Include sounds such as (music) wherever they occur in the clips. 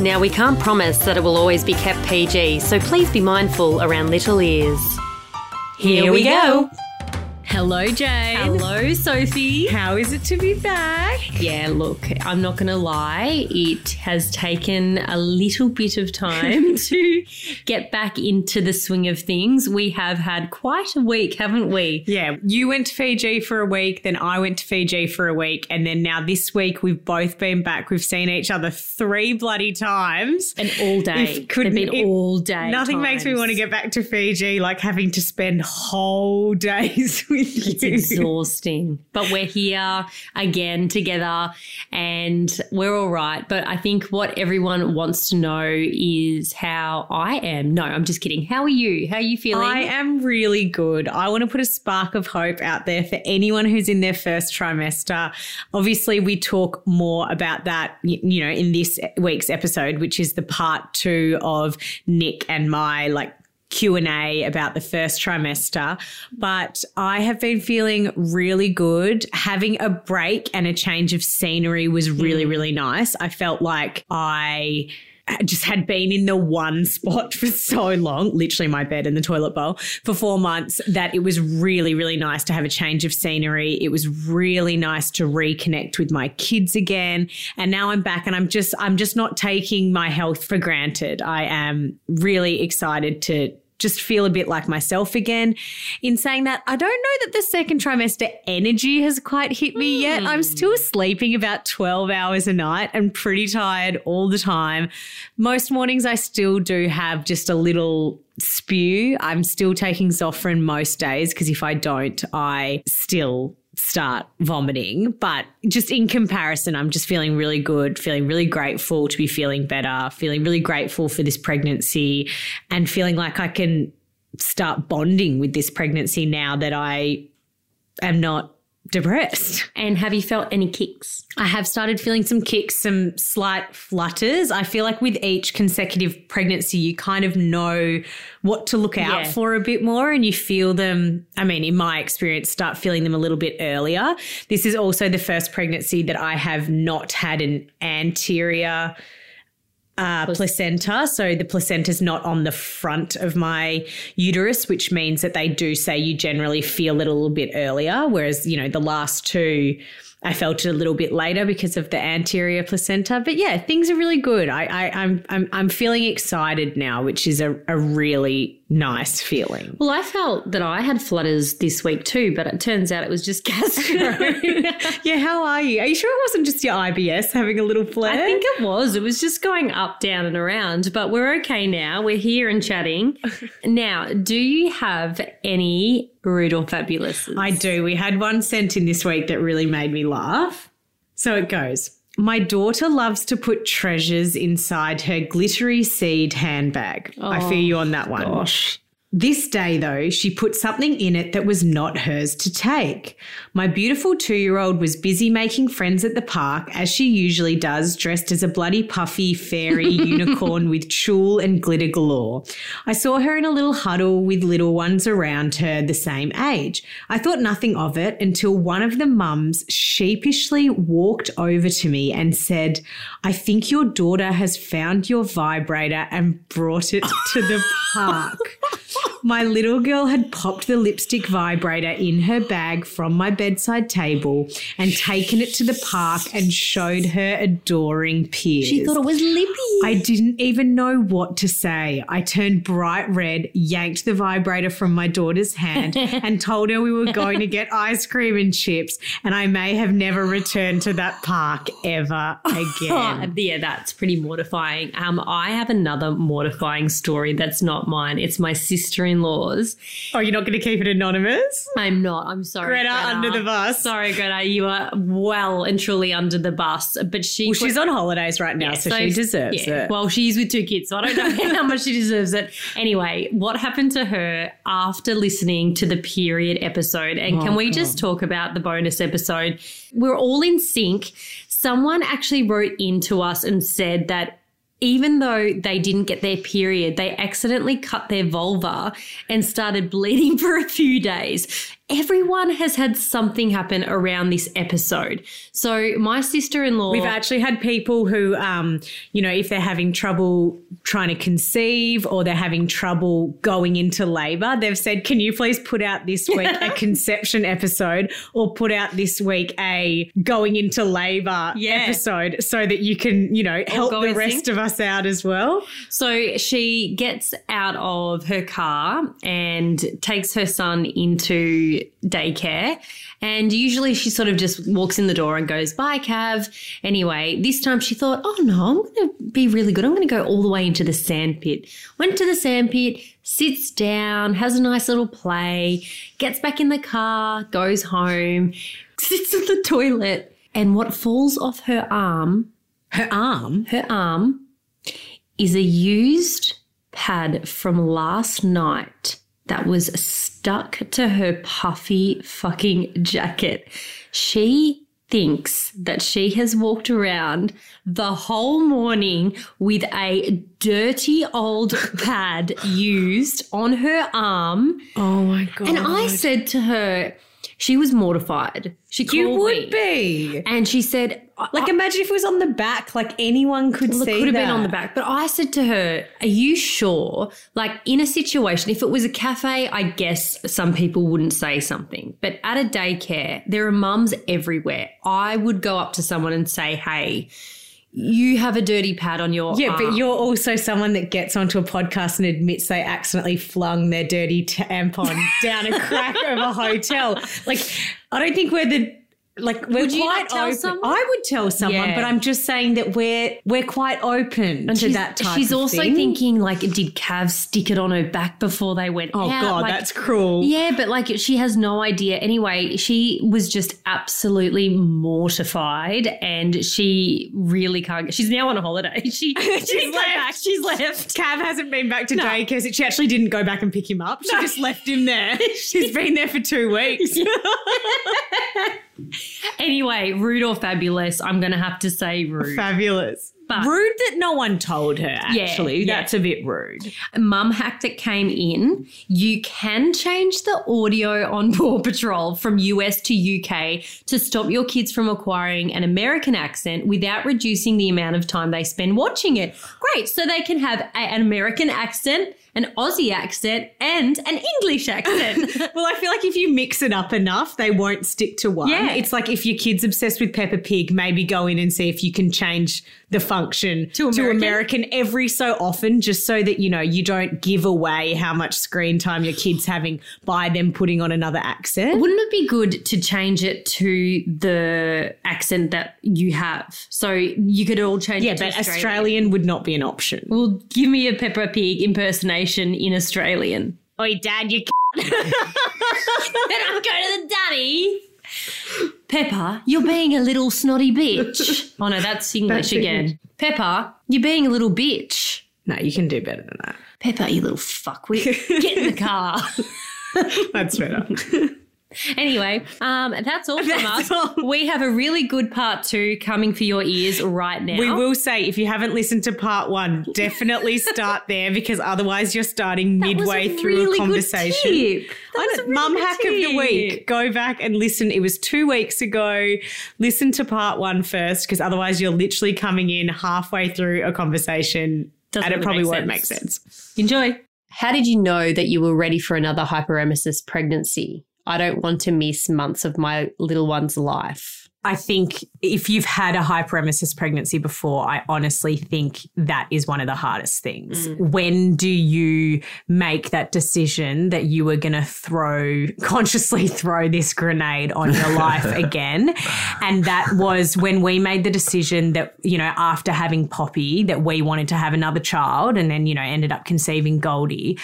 Now, we can't promise that it will always be kept PG, so please be mindful around little ears. Here, we go. Hello, Jade. Hello, Sophie. How is it to be back? Yeah, look, I'm not going to lie. It has taken a little bit of time (laughs) to get back into the swing of things. We have had quite a week, haven't we? Yeah, you went to Fiji for a week, then I went to Fiji for a week, and then now this week we've both been back. We've seen each other three bloody times. And all day. They've been if- all day. Nothing makes me want to get back to Fiji like having to spend whole (laughs) days with It's you. exhausting. But we're here again together and we're all right. But I think what everyone wants to know is how I am. No, I'm just kidding. How are you? How are you feeling? I am really good. I want to put a spark of hope out there for anyone who's in their first trimester. Obviously, we talk more about that, you know, in this week's episode, which is the part two of Nick and my like Q&A about the first trimester, but I have been feeling really good. Having a break and a change of scenery was really mm. really nice. I felt like I just had been in the one spot (laughs) for so long, literally my bed and the toilet bowl for four months, that it was really, really nice to have a change of scenery. It was really nice to reconnect with my kids again. And now I'm back and I'm just, I'm just not taking my health for granted. I am really excited to just feel a bit like myself again. In saying that, I don't know that the second trimester energy has quite hit me yet. I'm hmm. still sleeping about 12 hours a night and pretty tired all the time. Most mornings, I still do have just a little spew. I'm still taking Zofran most days because if I don't, I still start vomiting. But just in comparison, I'm just feeling really good, feeling really grateful to be feeling better, feeling really grateful for this pregnancy, and feeling like I can start bonding with this pregnancy now that I am not depressed. and have you felt any kicks? I have started feeling some kicks, some slight flutters. I feel like with each consecutive pregnancy, you kind of know what to look out Yeah. for a bit more and you feel them. I mean, in my experience, start feeling them a little bit earlier. This is also the first pregnancy that I have not had an anterior uh, placenta. So the placenta's not on the front of my uterus, which means that they do say you generally feel it a little bit earlier. Whereas, you know, the last two, I felt it a little bit later because of the anterior placenta. But yeah, things are really good. I, I I'm I'm I'm feeling excited now, which is a, a really nice feeling. Well, I felt that I had flutters this week too, but it turns out it was just (laughs) gastro. (laughs) Yeah, how are you? Are you sure it wasn't just your IBS having a little flare? I think it was. It was just going up, down, and around, but we're okay now. We're here and chatting. (laughs) now, do you have any rude or fabulous? I do. We had one sent in this week that really made me laugh. So it goes. My daughter loves to put treasures inside her glittery seed handbag. I feel oh, you on that one. Gosh. This day, though, she put something in it that was not hers to take. My beautiful two year old was busy making friends at the park, as she usually does, dressed as a bloody puffy fairy (laughs) unicorn with tulle and glitter galore. I saw her in a little huddle with little ones around her the same age. I thought nothing of it until one of the mums sheepishly walked over to me and said, I think your daughter has found your vibrator and brought it to the (laughs) park. My little girl had popped the lipstick vibrator in her bag from my bedside table and taken it to the park and showed her adoring peers. She thought it was Lippy. I didn't even know what to say. I turned bright red, yanked the vibrator from my daughter's hand, (laughs) and told her we were going to get ice cream and chips. And I may have never returned to that park ever again. (laughs) yeah, that's pretty mortifying. Um, I have another mortifying story that's not mine. It's my sister in laws. Oh, you're not going to keep it anonymous? I'm not. I'm sorry. Greta, under the bus. Sorry, Greta. You are well and truly under the bus. But she. Well, she's on holidays right now, so, she deserves yeah. it. Well, she's with two kids, so I don't know (laughs) how much she deserves it. Anyway, what happened to her after listening to the period episode? And Oh, can we just talk about the bonus episode? We're all in sync. Someone actually wrote into us and said that even though they didn't get their period, they accidentally cut their vulva and started bleeding (laughs) for a few days. Everyone has had something happen around this episode. So my sister-in-law We've actually had people who, um, you know, if they're having trouble trying to conceive or they're having trouble going into labor, they've said, can you please put out this week a (laughs) conception episode or put out this week a going into labor Yeah. episode so that you can, you know, help the rest of us out as well? So she gets out of her car and takes her son into daycare. And usually she sort of just walks in the door and goes, Bye, Cav. Anyway, this time she thought, Oh no, I'm going to be really good. I'm going to go all the way into the sandpit. Went to the sandpit, sits down, has a nice little play, gets back in the car, goes home, (laughs) sits in the toilet. And what falls off her arm Her arm. her arm is a used pad from last night that was stuck to her puffy fucking jacket. She thinks that she has walked around the whole morning with a dirty old pad (laughs) used on her arm. Oh my God. And I said to her, she was mortified. She called you would me. be. And she said, Like, imagine if it was on the back, like anyone could well, see it could have been that. on the back. But I said to her, Are you sure? Like, in a situation, if it was a cafe, I guess some people wouldn't say something. But at a daycare, there are mums everywhere. I would go up to someone and say, Hey, you have a dirty pad on your Yeah, arm. but you're also someone that gets onto a podcast and admits they accidentally flung their dirty tampon (laughs) down a crack of a hotel. Like, I don't think we're the like we're Would you quite open. someone? I would tell someone, Yeah. but I'm just saying that we're we're quite open to that type she's also thing. thinking, like, did Cav stick it on her back before they went Oh out? God, Like, that's cruel. Yeah, but like she has no idea. Anyway, she was just absolutely mortified and she really can't. She's now on a holiday. (laughs) She, (laughs) she's left. She's left. Cav hasn't been back to daycare. She actually didn't go back and pick him up. She just left him there. (laughs) She's been there for two weeks. Anyway, rude or fabulous, I'm going to have to say rude. Fabulous. But- rude that no one told her, actually. yeah. That's a bit rude. Mum hack that came in, you can change the audio on (laughs) Paw Patrol from US to UK to stop your kids from acquiring an American accent without reducing the amount of time they spend watching it. Great. So they can have a- an American accent, an Aussie accent, and an English accent. (laughs) Well, I feel like if you mix it up enough, they won't stick to one. Yeah. It's like if your kid's obsessed with Peppa Pig, maybe go in and see if you can change the function To American? American every so often, just so that, you know, you don't give away how much screen time your kid's having by them putting on another accent. Wouldn't it be good to change it to the accent that you have? So you could all change Yeah, it to but Australian would not be an option. Well, give me a Peppa Pig impersonation in Australian. Oi, Dad, you (laughs) then I'll go to the daddy. Peppa, you're being a little snotty bitch. (laughs) oh no, that's English That's again. English. Peppa, you're being a little bitch. No, you can do better than that. Peppa, you little fuckwit. Get in the car. (laughs) That's better. (laughs) anyway, um, that's all from That's us. all. We have a really good part two coming for your ears right now. We will say if you haven't listened to part one, definitely start there because otherwise you're starting That was midway a through really a good conversation. tip. That was a really Mum good hack of the week. Go back and listen. It was two weeks ago. Listen to part one first because otherwise you're literally coming in halfway through a conversation Doesn't and it probably make won't make sense. sense. Enjoy. How did you know that you were ready for another hyperemesis pregnancy? I don't want to miss months of my little one's life. I think if you've had a high hyperemesis pregnancy before, I honestly think that is one of the hardest things. Mm. When do you make that decision that you are going to throw, (laughs) consciously throw this grenade on your life (laughs) again? And that was when we made the decision that, you know, after having Poppy, that we wanted to have another child and then, you know, ended up conceiving Goldie.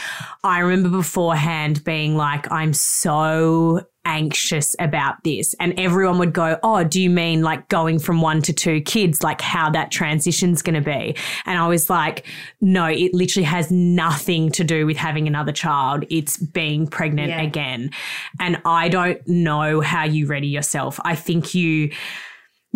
I remember beforehand being like, I'm so anxious about this. And everyone would go, Oh, do you mean like going from one to two kids, like how that transition's going to be? And I was like, No, it literally has nothing to do with having another child. It's being pregnant yeah. again. And I don't know how you ready yourself. I think you,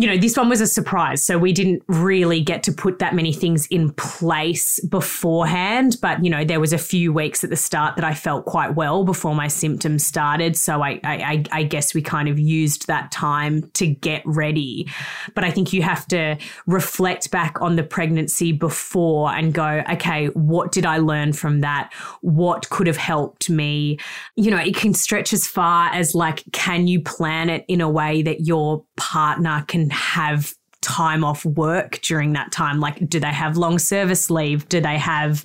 you know, this one was a surprise. So we didn't really get to put that many things in place beforehand. But, you know, there was a few weeks at the start that I felt quite well before my symptoms started. So I, I, I guess we kind of used that time to get ready. But I think you have to reflect back on the pregnancy before and go, okay, what did I learn from that? What could have helped me? You know, it can stretch as far as like, can you plan it in a way that your partner can have time off work during that time? Like, do they have long service leave? Do they have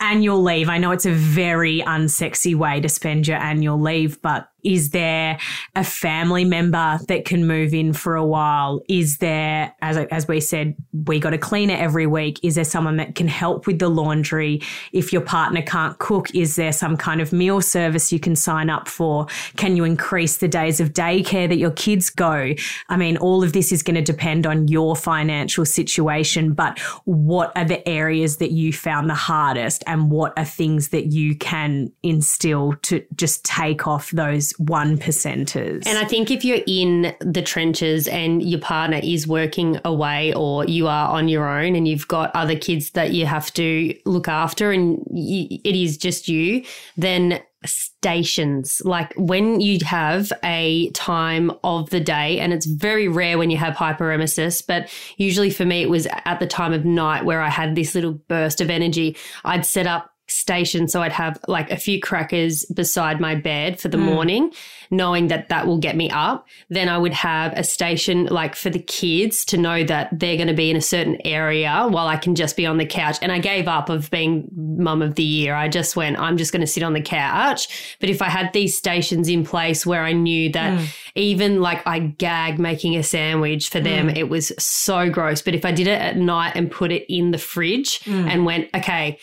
annual leave? I know it's a very unsexy way to spend your annual leave, but is there a family member that can move in for a while? Is there, as, as we said, we got a cleaner every week. Is there someone that can help with the laundry? If your partner can't cook, is there some kind of meal service you can sign up for? Can you increase the days of daycare that your kids go? I mean, all of this is going to depend on your financial situation, but what are the areas that you found the hardest and what are things that you can instill to just take off those one percenters. And I think if you're in the trenches and your partner is working away or you are on your own and you've got other kids that you have to look after and it is just you, then stations like when you have a time of the day and it's very rare when you have hyperemesis but usually for me it was at the time of night where i had this little burst of energy i'd set up station. So I'd have like a few crackers beside my bed for the mm. morning, knowing that that will get me up. Then I would have a station like for the kids to know that they're going to be in a certain area while I can just be on the couch. And I gave up of being mum of the year. I just went, I'm just going to sit on the couch. But if I had these stations in place where I knew that mm. even like I gag making a sandwich for them, mm. it was so gross. But if I did it at night and put it in the fridge mm. and went, okay,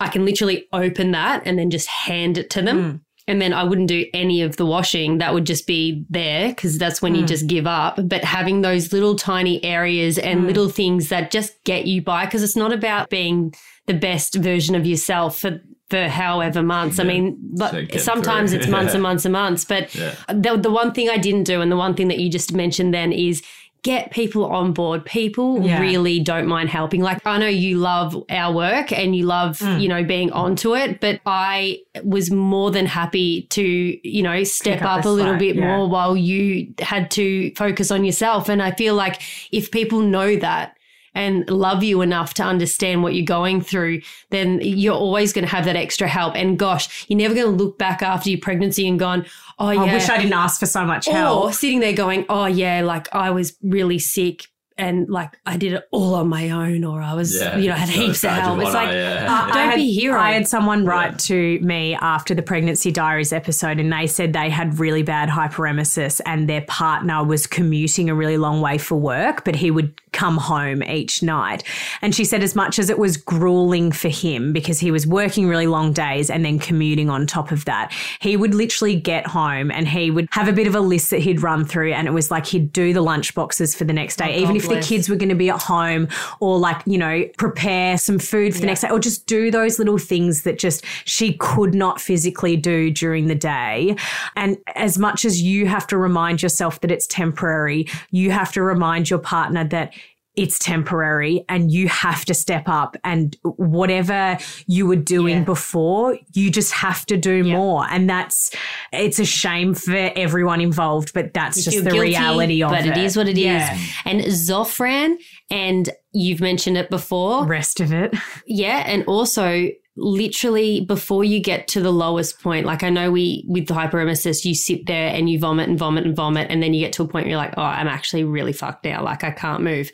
I can literally open that and then just hand it to them. Mm. And then I wouldn't do any of the washing. That would just be there because that's when mm. you just give up. But having those little tiny areas and mm. little things that just get you by, because it's not about being the best version of yourself for for however months. Yeah. I mean, but sometimes it's months yeah. and (laughs) months and months. But yeah. the, the one thing I didn't do, and the one thing that you just mentioned then is get people on board. People yeah. really don't mind helping. Like I know you love our work and you love, mm. you know, being onto it, but I was more than happy to, you know, step up, up, a little bit yeah. more while you had to focus on yourself. And I feel like if people know that and love you enough to understand what you're going through, then you're always going to have that extra help. And gosh, you're never going to look back after your pregnancy and gone, oh, yeah. I wish I didn't ask for so much help. Or sitting there going, oh, yeah, like I was really sick and like I did it all on my own, or I was, yeah, you know, had heaps of help. It's like, I, yeah. uh, don't had, be hero. I had someone write yeah. to me after the pregnancy diaries episode, and they said they had really bad hyperemesis, and their partner was commuting a really long way for work, but he would come home each night. And she said, as much as it was grueling for him because he was working really long days and then commuting on top of that, he would literally get home and he would have a bit of a list that he'd run through, and it was like he'd do the lunch boxes for the next day, oh, even if the kids were going to be at home or like, you know, prepare some food for the yeah. next day or just do those little things that just she could not physically do during the day. And as much as you have to remind yourself that it's temporary, you have to remind your partner that it's temporary and you have to step up and whatever you were doing yeah. before you just have to do yeah. more and that's it's a shame for everyone involved but that's just the guilty, reality of but it but it is what it yeah. is. and zofran and you've mentioned it before rest of it (laughs) yeah and also literally before you get to the lowest point, like I know we with the hyperemesis, you sit there and you vomit and vomit and vomit, and then you get to a point where you're like, oh, I'm actually really fucked now. Like I can't move.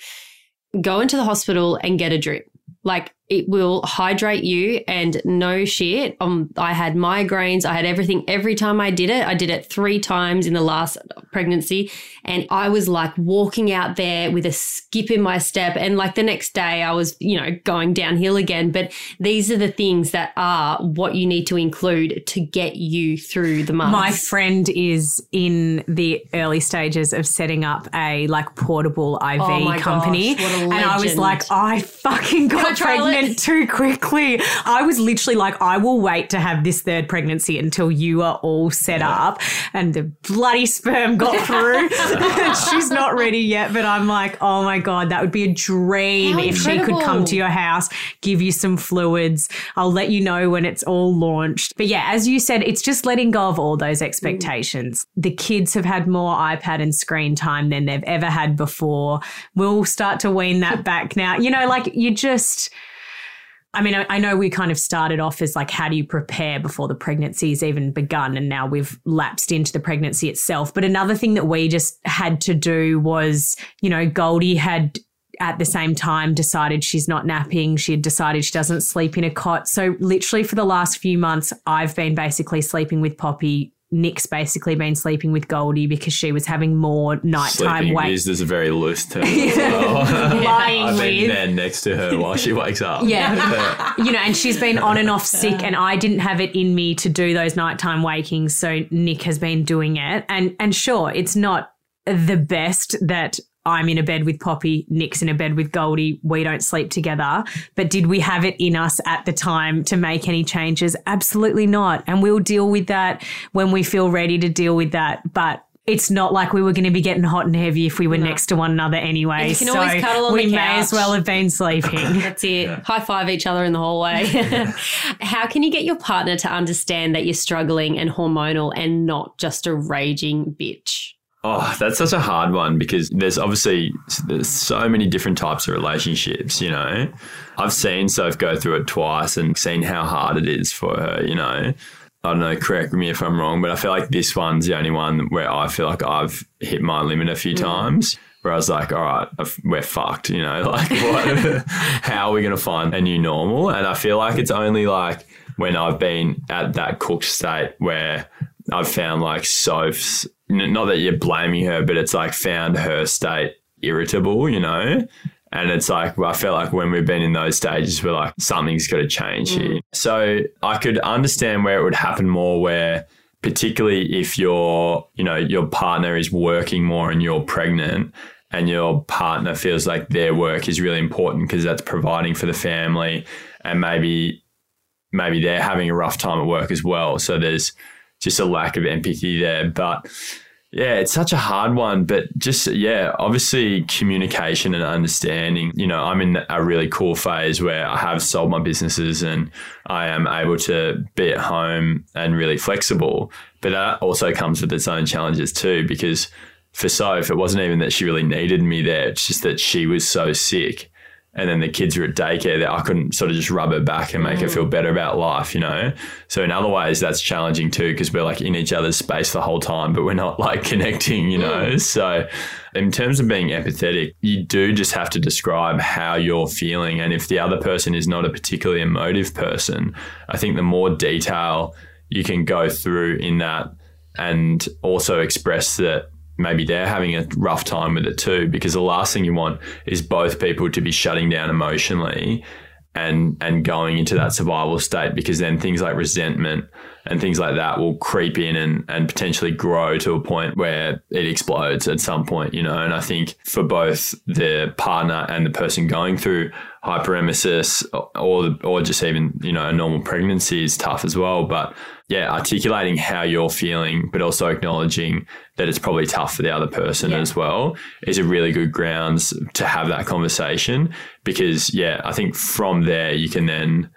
Go into the hospital and get a drip. Like it will hydrate you and no shit. Um, I had migraines. I had everything every time I did it. I did it three times in the last pregnancy. And I was like walking out there with a skip in my step. And like the next day I was, you know, going downhill again. But these are the things that are what you need to include to get you through the month. My friend is in the early stages of setting up a like portable IV Oh company. gosh, and I was like, I fucking got it. Pregnant too quickly. I was literally like, I will wait to have this third pregnancy until you are all set up. And the bloody sperm got (laughs) through. (laughs) She's not ready yet, but I'm like, oh my God, that would be a dream How if she could come to your house, give you some fluids. I'll let you know when it's all launched. But yeah, as you said, it's just letting go of all those mm. expectations. The kids have had more iPad and screen time than they've ever had before. We'll start to wean that (laughs) back now. You know, like you just. I mean, I I know we kind of started off as like, how do you prepare before the pregnancy is even begun? And now we've lapsed into the pregnancy itself. But another thing that we just had to do was, you know, Goldie had at the same time decided she's not napping. She had decided she doesn't sleep in a cot. So literally for the last few months, I've been basically sleeping with Poppy. Nick's basically been sleeping with Goldie because she was having more nighttime Sleeping wake. is, is a very loose term. as (laughs) well. (laughs) Lying I've been with. there next to her while she wakes up. Yeah. (laughs) you know, and she's been on and off sick, and I didn't have it in me to do those nighttime wakings. So Nick has been doing it. And and sure, it's not the best that I'm in a bed with Poppy, Nick's in a bed with Goldie, we don't sleep together. But did we have it in us at the time to make any changes? Absolutely not. And we'll deal with that when we feel ready to deal with that. But it's not like we were going to be getting hot and heavy if we were next to one another anyway. And you can so always cuddle on we the may as well have been sleeping. (laughs) That's it. High five each other in the hallway. (laughs) (laughs) How can you get your partner to understand that you're struggling and hormonal and not just a raging bitch? Oh, that's such a hard one because there's obviously there's so many different types of relationships, you know. I've seen Soph go through it twice and seen how hard it is for her, you know. I don't know, correct me if I'm wrong, but I feel like this one's the only one where I feel like I've hit my limit a few mm. times. Where I was like, all right, we're fucked, you know, (laughs) like what, (laughs) how are we going to find a new normal? And I feel like it's only like when I've been at that cooked state where I've found like Soph's, not that you're blaming her, but it's like found her state irritable, you know? And it's like, I feel like when we've been in those stages, we're like, something's got to change mm. here. So I could understand where it would happen more, where particularly if your, you know, your partner is working more and you're pregnant and your partner feels like their work is really important because that's providing for the family and maybe maybe they're having a rough time at work as well. So there's just a lack of empathy there. But yeah, it's such a hard one. But just, yeah, obviously communication and understanding. You know, I'm in a really cool phase where I have sold my businesses and I am able to be at home and really flexible. But that also comes with its own challenges too, because for Soph, it wasn't even that she really needed me there. It's just that she was so sick and then the kids are at daycare that I couldn't sort of just rub her back and make her feel mm. better about life, you know? So in other ways, that's challenging too, because we're like in each other's space the whole time, but we're not (laughs) like connecting, you know? Mm. So in terms of being empathetic, you do just have to describe how you're feeling. And if the other person is not a particularly emotive person, I think the more detail you can go through in that and also express that maybe they're having a rough time with it too because the last thing you want is both people to be shutting down emotionally and and going into that survival state because then things like resentment and things like that will creep in and, and potentially grow to a point where it explodes at some point, you know. And I think for both the partner and the person going through hyperemesis or or just even, you know, a normal pregnancy is tough as well. But yeah, articulating how you're feeling, but also acknowledging that it's probably tough for the other person Yeah. as well is a really good grounds to have that conversation because yeah, I think from there you can then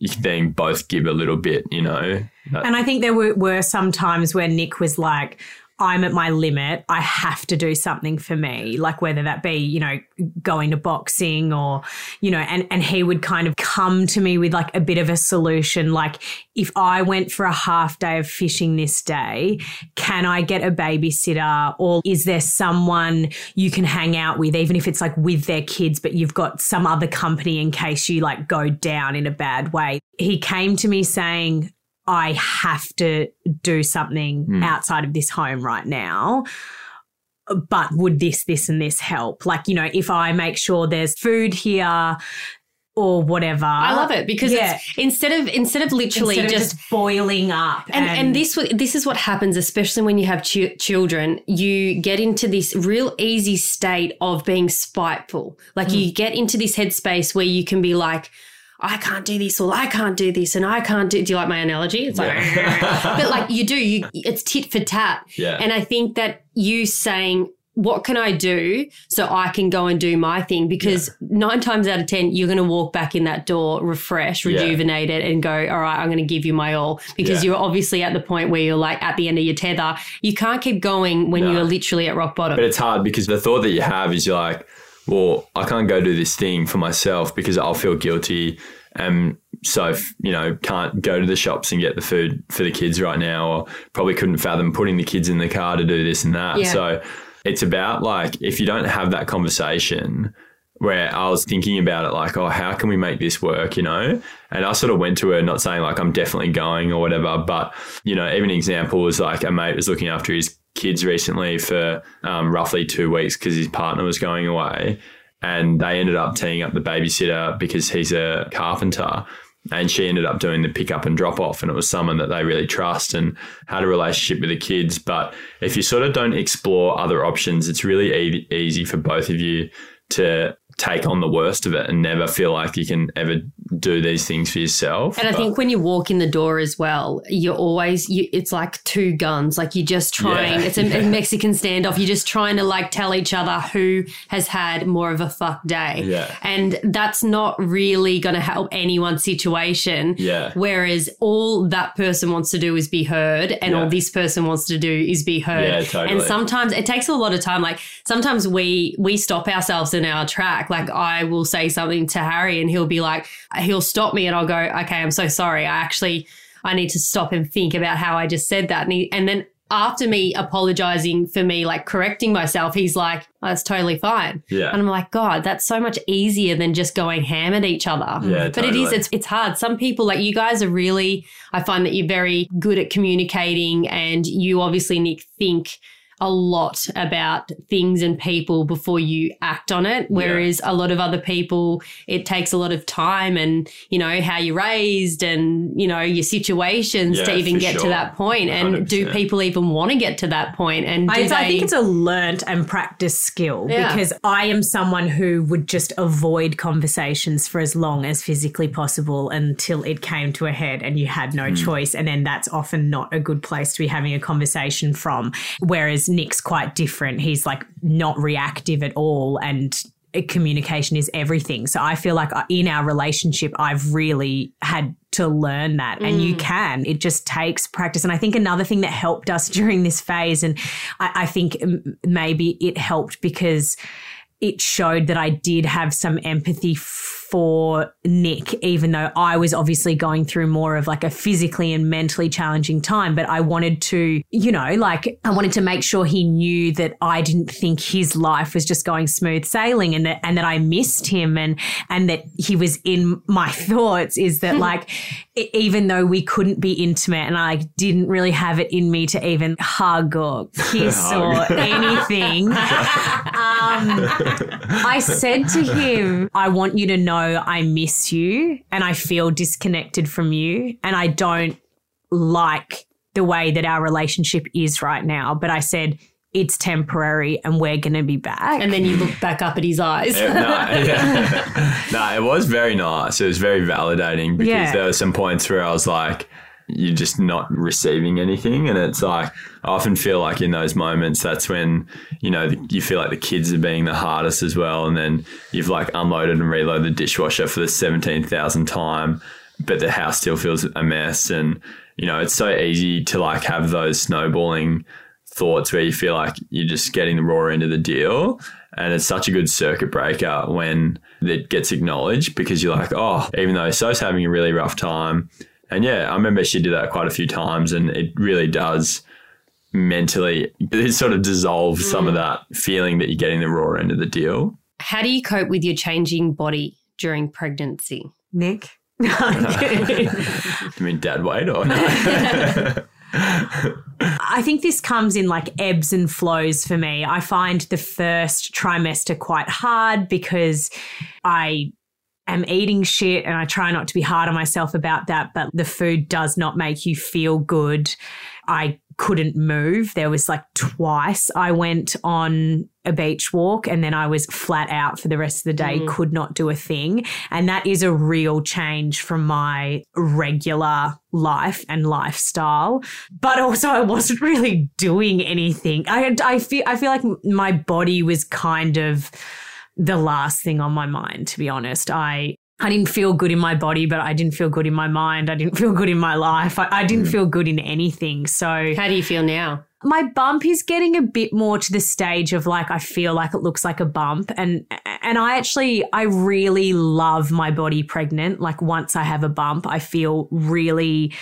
you can then both give a little bit, you know. And I think there were, were some times where Nick was like, I'm at my limit. I have to do something for me, like whether that be, you know, going to boxing or, you know, and, and he would kind of come to me with like a bit of a solution. Like, if I went for a half day of fishing this day, can I get a babysitter or is there someone you can hang out with, even if it's like with their kids, but you've got some other company in case you like go down in a bad way? He came to me saying, I have to do something Hmm. outside of this home right now. But would this, this, and this help? Like, you know, if I make sure there's food here or whatever. I love it because Yeah. it's instead of instead of literally Instead of just just boiling up. and, and this this is what happens, especially when you have ch- children. You get into this real easy state of being spiteful. Like Mm. you get into this headspace where you can be like, "I can't do this," or "I can't do this," and I can't do. Do you like my analogy? It's like, (laughs) but like you do. You it's tit for tat. Yeah. And I think that you saying. What can I do so I can go and do my thing? Because nine times out of 10, you're going to walk back in that door refreshed, Yeah. rejuvenated, and go, All right, I'm going to give you my all. Because Yeah. you're obviously at the point where you're like at the end of your tether. You can't keep going when No. you're literally at rock bottom. But it's hard because the thought that you have is you're like, well, I can't go do this thing for myself because I'll feel guilty. And so, if, you know, can't go to the shops and get the food for the kids right now, or probably couldn't fathom putting the kids in the car to do this and that. Yeah. So it's about like, if you don't have that conversation, where I was thinking about it like, oh, how can we make this work, you know? And I sort of went to her, not saying like I'm definitely going or whatever, but, you know, even an example was like a mate was looking after his kids recently for um, roughly two weeks because his partner was going away. And they ended up teeing up the babysitter because he's a carpenter. And she ended up doing the pick up and drop off. And it was someone that they really trust and had a relationship with the kids. But if you sort of don't explore other options, it's really e- easy for both of you to take on the worst of it and never feel like you can ever do these things for yourself. And I think when you walk in the door as well, you're always you, it's like two guns. Like you're just trying. Yeah, it's a, a. Mexican standoff. You're just trying to like tell each other who has had more of a fuck day. Yeah. And that's not really going to help anyone's situation. Yeah. Whereas all that person wants to do is be heard, and Yeah. all this person wants to do is be heard. Yeah, totally. And sometimes it takes a lot of time. Like sometimes we we stop ourselves in our track. Like I will say something to Harry, and he'll be like, he'll stop me, and I'll go, okay, I'm so sorry. I actually I need to stop and think about how I just said that, and he, and then. After me apologizing for me, like correcting myself, he's like, oh, "That's totally fine." Yeah. and I'm like, "God, that's so much easier than just going ham at each other." Yeah, but it is. totally. It's it's hard. Some people, like you guys, are really. I find that you're very good at communicating, and you obviously Nick think a lot about things and people before you act on it. Whereas a lot of other people, it takes a lot of time and, you know, how you're raised and, you know, your situations to even for get to that point. And do people even want to get to that point? And do I, they, I think it's a learnt and practiced skill Yeah. because I am someone who would just avoid conversations for as long as physically possible until it came to a head and you had no choice. And then that's often not a good place to be having a conversation from. Whereas Nick's quite different. He's like not reactive at all and uh, communication is everything. So I feel like uh, in our relationship, I've really had to learn that. And you mm. can, it just takes practice. And I think another thing that helped us (laughs) during this phase, and I, I think maybe it helped because it showed that I did have some empathy for Nick, even though I was obviously going through more of like a physically and mentally challenging time. But I wanted to, you know, like I wanted to make sure he knew that I didn't think his life was just going smooth sailing and that, and that I missed him and, and that he was in my (laughs) thoughts is that (laughs) like, even though we couldn't be intimate and I didn't really have it in me to even hug or kiss (laughs) or anything, I said to him, I want you to know I miss you and I feel disconnected from you and I don't like the way that our relationship is right now. But I said, it's temporary and we're going to be back. and then you look back up at his eyes. No, (laughs) yeah. (laughs) no, it was very nice. It was very validating because Yeah. there were some points where I was like, you're just not receiving anything. And it's like, I often feel like in those moments, that's when, you know, you feel like the kids are being the hardest as well. And then you've like unloaded and reloaded the dishwasher for the 17,000th time, but the house still feels a mess. And, you know, it's so easy to like have those snowballing thoughts where you feel like you're just getting the raw end of the deal. And it's such a good circuit breaker when it gets acknowledged because you're like, oh, even though Soph's having a really rough time. And yeah, I remember she did that quite a few times and it really does mentally, it sort of dissolves some of mm. that feeling that you're getting the raw end of the deal. How do you cope with your changing body during pregnancy? Nick. (laughs) (laughs) I mean, dad weight or no? I think this comes in like ebbs and flows for me. I find the first trimester quite hard because I am eating shit and I try not to be hard on myself about that, but the food does not make you feel good. I couldn't move. There was like twice I went on a beach walk and then I was flat out for the rest of the day, mm. could not do a thing. And that is a real change from my regular life and lifestyle. But also I wasn't really doing anything. I I feel I feel like my body was kind of the last thing on my mind, to be honest. I I didn't feel good in my body, but I didn't feel good in my mind. I didn't (laughs) feel good in my life. I, I didn't mm. feel good in anything. So, how do you feel now? my bump is getting a bit more to the stage of like I feel like it looks like a bump and and I actually I really love my body pregnant like once I have a bump I feel really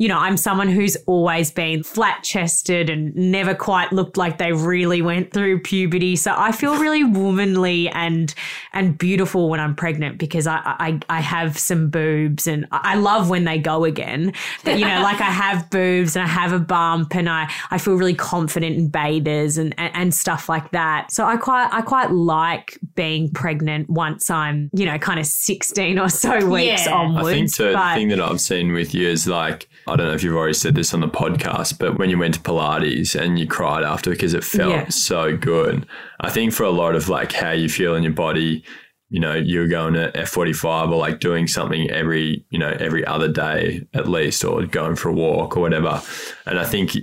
you know, I'm someone who's always been flat chested and never quite looked like they really went through puberty. So I feel really (laughs) womanly and and beautiful when I'm pregnant because I I, I have some boobs and I love when they go again. But you know, (laughs) like I have boobs and I have a bump and I I feel really confident in bathers and, and and stuff like that. So I quite I quite like being pregnant once I'm you know kind of 16 or so weeks yeah. onwards. I think the thing that I've seen with you is like I don't know if you've already said this on the podcast, but when you went to Pilates and you cried after because it felt yeah. so good. I think for a lot of like how you feel in your body, you know, you're going to F45 or like doing something every, you know, every other day at least, or going for a walk or whatever. And I think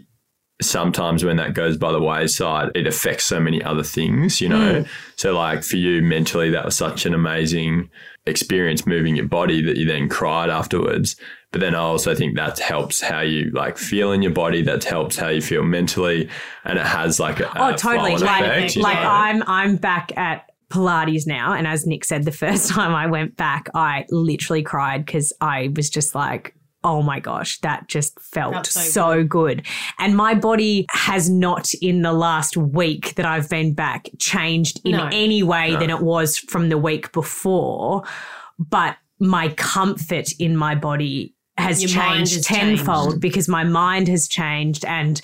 sometimes when that goes by the wayside, it affects so many other things, you know? Mm. So, like for you mentally, that was such an amazing experience moving your body that you then cried afterwards. But then I also think that helps how you like feel in your body. That helps how you feel mentally, and it has like a, oh, totally. Like, effect, like I'm I'm back at Pilates now, and as Nick said, the (laughs) first time I went back, I literally cried because I was just like, oh my gosh, that just felt so, so good. good. And my body has not, in the last week that I've been back, changed in no. any way no. than it was from the week before. But my comfort in my body has Your changed has tenfold changed. because my mind has changed and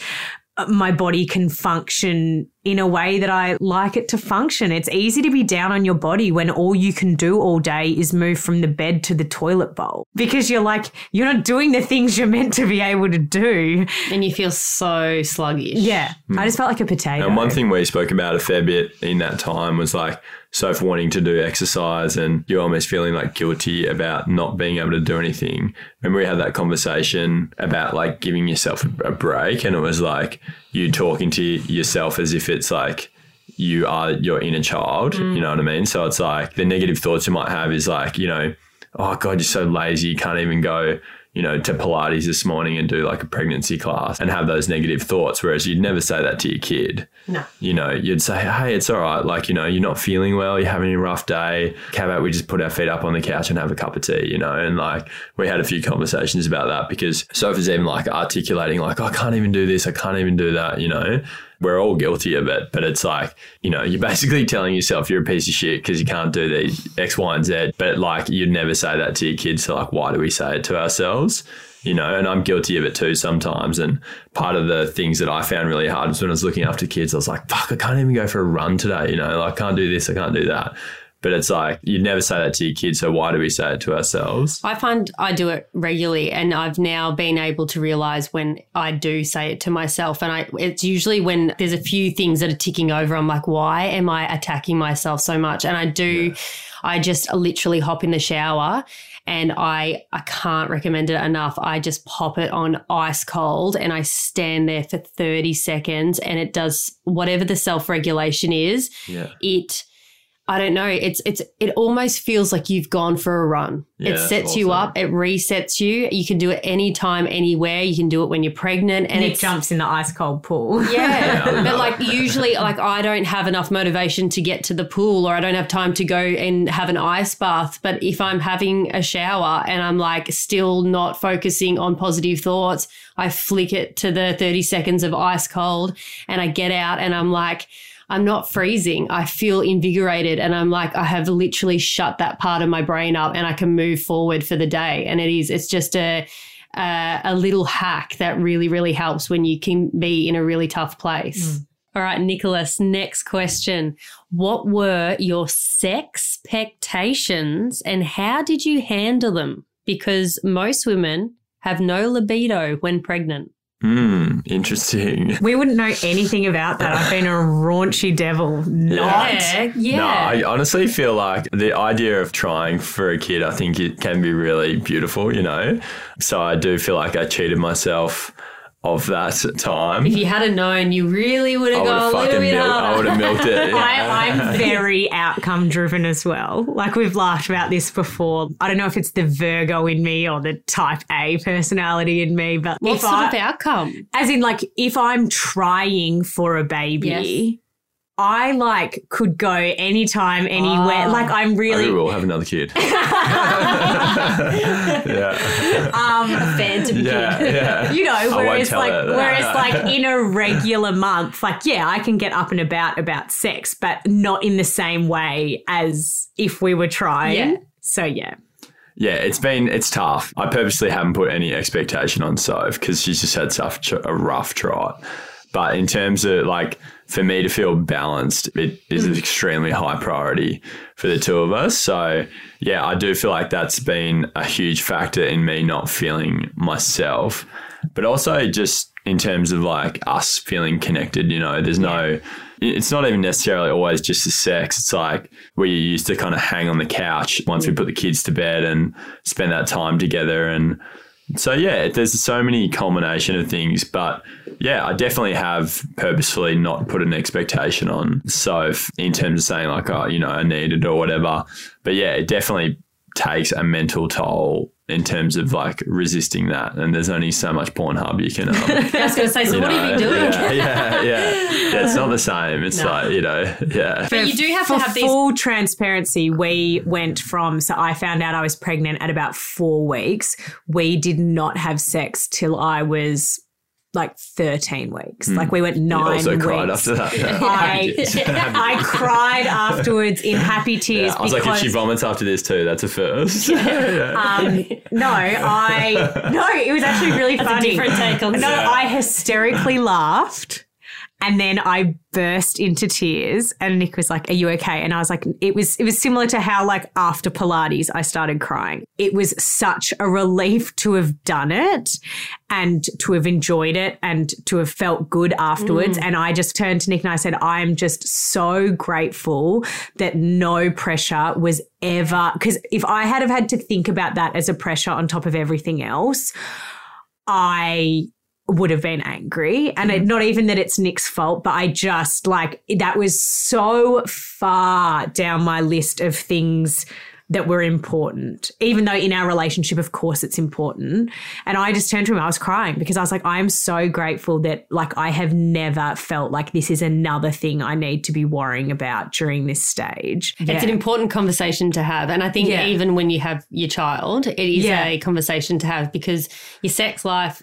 my body can function in a way that I like it to function. It's easy to be down on your body when all you can do all day is move from the bed to the toilet bowl because you're like, you're not doing the things you're meant to be able to do. And you feel so sluggish. Yeah. Mm. I just felt like a potato. And one thing we spoke about a fair bit in that time was like, so for wanting to do exercise and you're almost feeling like guilty about not being able to do anything. Remember we had that conversation about like giving yourself a break and it was like you talking to yourself as if it's like you are your inner child. Mm. You know what I mean? So it's like the negative thoughts you might have is like, you know, oh God, you're so lazy. You can't even go you know, to Pilates this morning and do like a pregnancy class and have those negative thoughts. Whereas you'd never say that to your kid. No. You know, you'd say, hey, it's all right. Like, you know, you're not feeling well, you're having a rough day. How about we just put our feet up on the couch and have a cup of tea, you know? And like, we had a few conversations about that because Sophie's even like articulating, like, I can't even do this, I can't even do that, you know? We're all guilty of it, but it's like, you know, you're (laughs) basically telling yourself you're a piece of shit because you can't do these X, Y, and Z. But like, you'd never say that to your kids. So, like, why do we say it to ourselves? You know, and I'm guilty of it too sometimes. And part of the things that I found really hard was when I was looking after kids, I was like, fuck, I can't even go for a run today. You know, like, I can't do this, I can't do that. But it's like you'd never say that to your kids, so why do we say it to ourselves? I find I do it regularly, and I've now been able to realize when I do say it to myself, and I it's usually when there's a few things that are ticking over. I'm like, why am I attacking myself so much? And I do, yeah. I just literally hop in the shower and I I can't recommend it enough. I just pop it on ice cold and I stand there for 30 seconds and it does whatever the self-regulation is. Yeah. It I don't know. It's it's it almost feels like you've gone for a run. Yeah, it that's sets you up. It resets you. You can do it anytime, anywhere. You can do it when you're pregnant, and it jumps in the ice cold pool. yeah. (laughs) Yeah. but like usually, like I don't have enough motivation to get to the pool, or I don't have time to go and have an ice bath. But if I'm having a shower and I'm like still not focusing on positive thoughts, I flick it to the 30 seconds of ice cold, and I get out and I'm like. I'm not freezing. I feel invigorated and I'm like, I have literally shut that part of my brain up and I can move forward for the day. And it is, it's just a, a, a little hack that really, really helps when you can be in a really tough place. Mm. All right, Nicholas, next question. What were your sex expectations and how did you handle them? Because most women have no libido when pregnant. Hmm, interesting. We wouldn't know anything about that. I've been a raunchy devil. Not. Yeah, yeah. No, I honestly feel like the idea of trying for a kid, I think it can be really beautiful, you know? So I do feel like I cheated myself of that time. if you had a known, you really would have gone have a little fucking bit milked, I would have milked it. (laughs) yeah. I, I'm very outcome driven as well. Like we've laughed about this before. I don't know if it's the Virgo in me or the type A personality in me, but What sort I, of outcome? as in like if I'm trying for a baby, Yes. I like could go anytime, anywhere. Oh. Like I'm really we'll have another kid. (laughs) yeah. um Phantom Yeah. kid. Yeah. you know, whereas like whereas (laughs) like in a regular month, like yeah, I can get up and about about sex, but not in the same way as if we were trying. Yeah. So yeah. Yeah, it's been it's tough. I purposely haven't put any expectation on Soph because she's just had such a rough trot. But in terms of like for me to feel balanced, it is an mm. extremely high priority for the two of us. So yeah, I do feel like that's been a huge factor in me not feeling myself. But also just in terms of like us feeling connected, you know, there's no it's not even necessarily always just the sex. It's like we used to kind of hang on the couch once we put the kids to bed and spend that time together. And so, yeah, there's so many culmination of things. But yeah, I definitely have purposefully not put an expectation on Soph in terms of saying, like, oh, you know, I need it or whatever. But yeah, it definitely takes a mental toll in terms of like resisting that. And there's only so much Pornhub you can. Um, (laughs) I was going to say, so what have you been doing? Yeah, yeah, yeah. Yeah, It's not the same. It's No. like, you know, yeah. But you do have For to have these. full transparency, we went from so I found out I was pregnant at about four weeks. We did not have sex till I was like 13 weeks. Like we went You nine Hmm. also weeks. cried after that. (laughs) Yeah. I, (laughs) (laughs) I cried afterwards in happy tears Yeah, I was like, if because she vomits after this too, that's a first. um, no, I no, it was actually really That's a funny. different take on No, sex. I hysterically laughed. And then I burst into tears and Nick was like, Are you okay? And I was like, it was it was similar to how like after Pilates I started crying. It was such a relief to have done it and to have enjoyed it and to have felt good afterwards. Mm. And I just turned to Nick and I said, I'm just so grateful that no pressure was ever because if I had have had to think about that as a pressure on top of everything else, I would have been angry. And it, mm-hmm. not even that it's Nick's fault, but I just like that was so far down my list of things that were important, even though in our relationship, of course, it's important. And I just turned to him, I was crying because I was like, I'm so grateful that like I have never felt like this is another thing I need to be worrying about during this stage. It's an important conversation to have. And I think Yeah. even when you have your child, it is Yeah. a conversation to have because your sex life,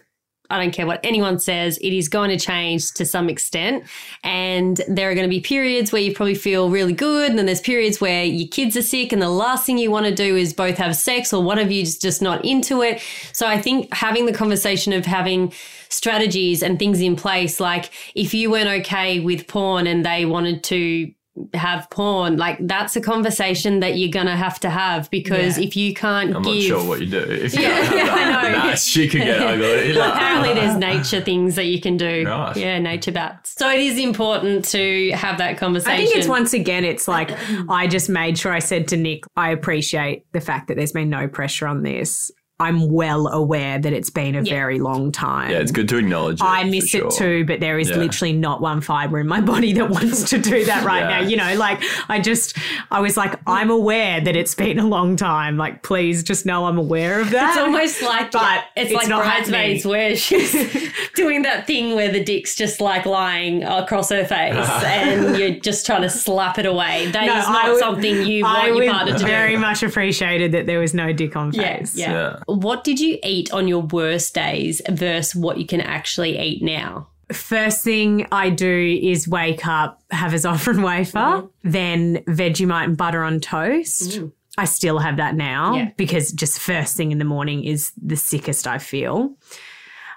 I don't care what anyone says, it is going to change to some extent. And there are going to be periods where you probably feel really good. And then there's periods where your kids are sick and the last thing you want to do is both have sex or one of you is just not into it. So I think having the conversation of having strategies and things in place, like if you weren't okay with porn and they wanted to have porn, like that's a conversation that you're gonna have to have because Yeah. if you can't I'm give not sure what you do. If you Yeah, don't (laughs) I know. nah, she could get ugly. well, apparently there's (laughs) nature things that you can do. Right. Yeah, nature bats. So it is important to have that conversation. I think it's once again, it's like I just made sure I said to Nick, I appreciate the fact that there's been no pressure on this. I'm well aware that it's been a very long time. Yeah, it's good to acknowledge it. I miss sure. it too, but there is Yeah. literally not one fiber in my (laughs) body that wants to do that right Yeah. now. You know, like I just, I was like, I'm aware that it's been a long time. Like, please just know I'm aware of that. It's almost like But it's, it's like not bridesmaids happening. where (laughs) she's doing that thing where the dick's just like lying across her face (laughs) and you're just trying to slap it away. That is No, not would- something you I want your would partner to do. very much appreciated that there was no dick on Yeah, face. yeah. Yeah. What did you eat on your worst days versus what you can actually eat now? First thing I do is wake up, have a Zofran (laughs) wafer, Mm-hmm. then Vegemite and butter on toast. I still have that now Mm. Yeah. because just first thing in the morning is the sickest I feel.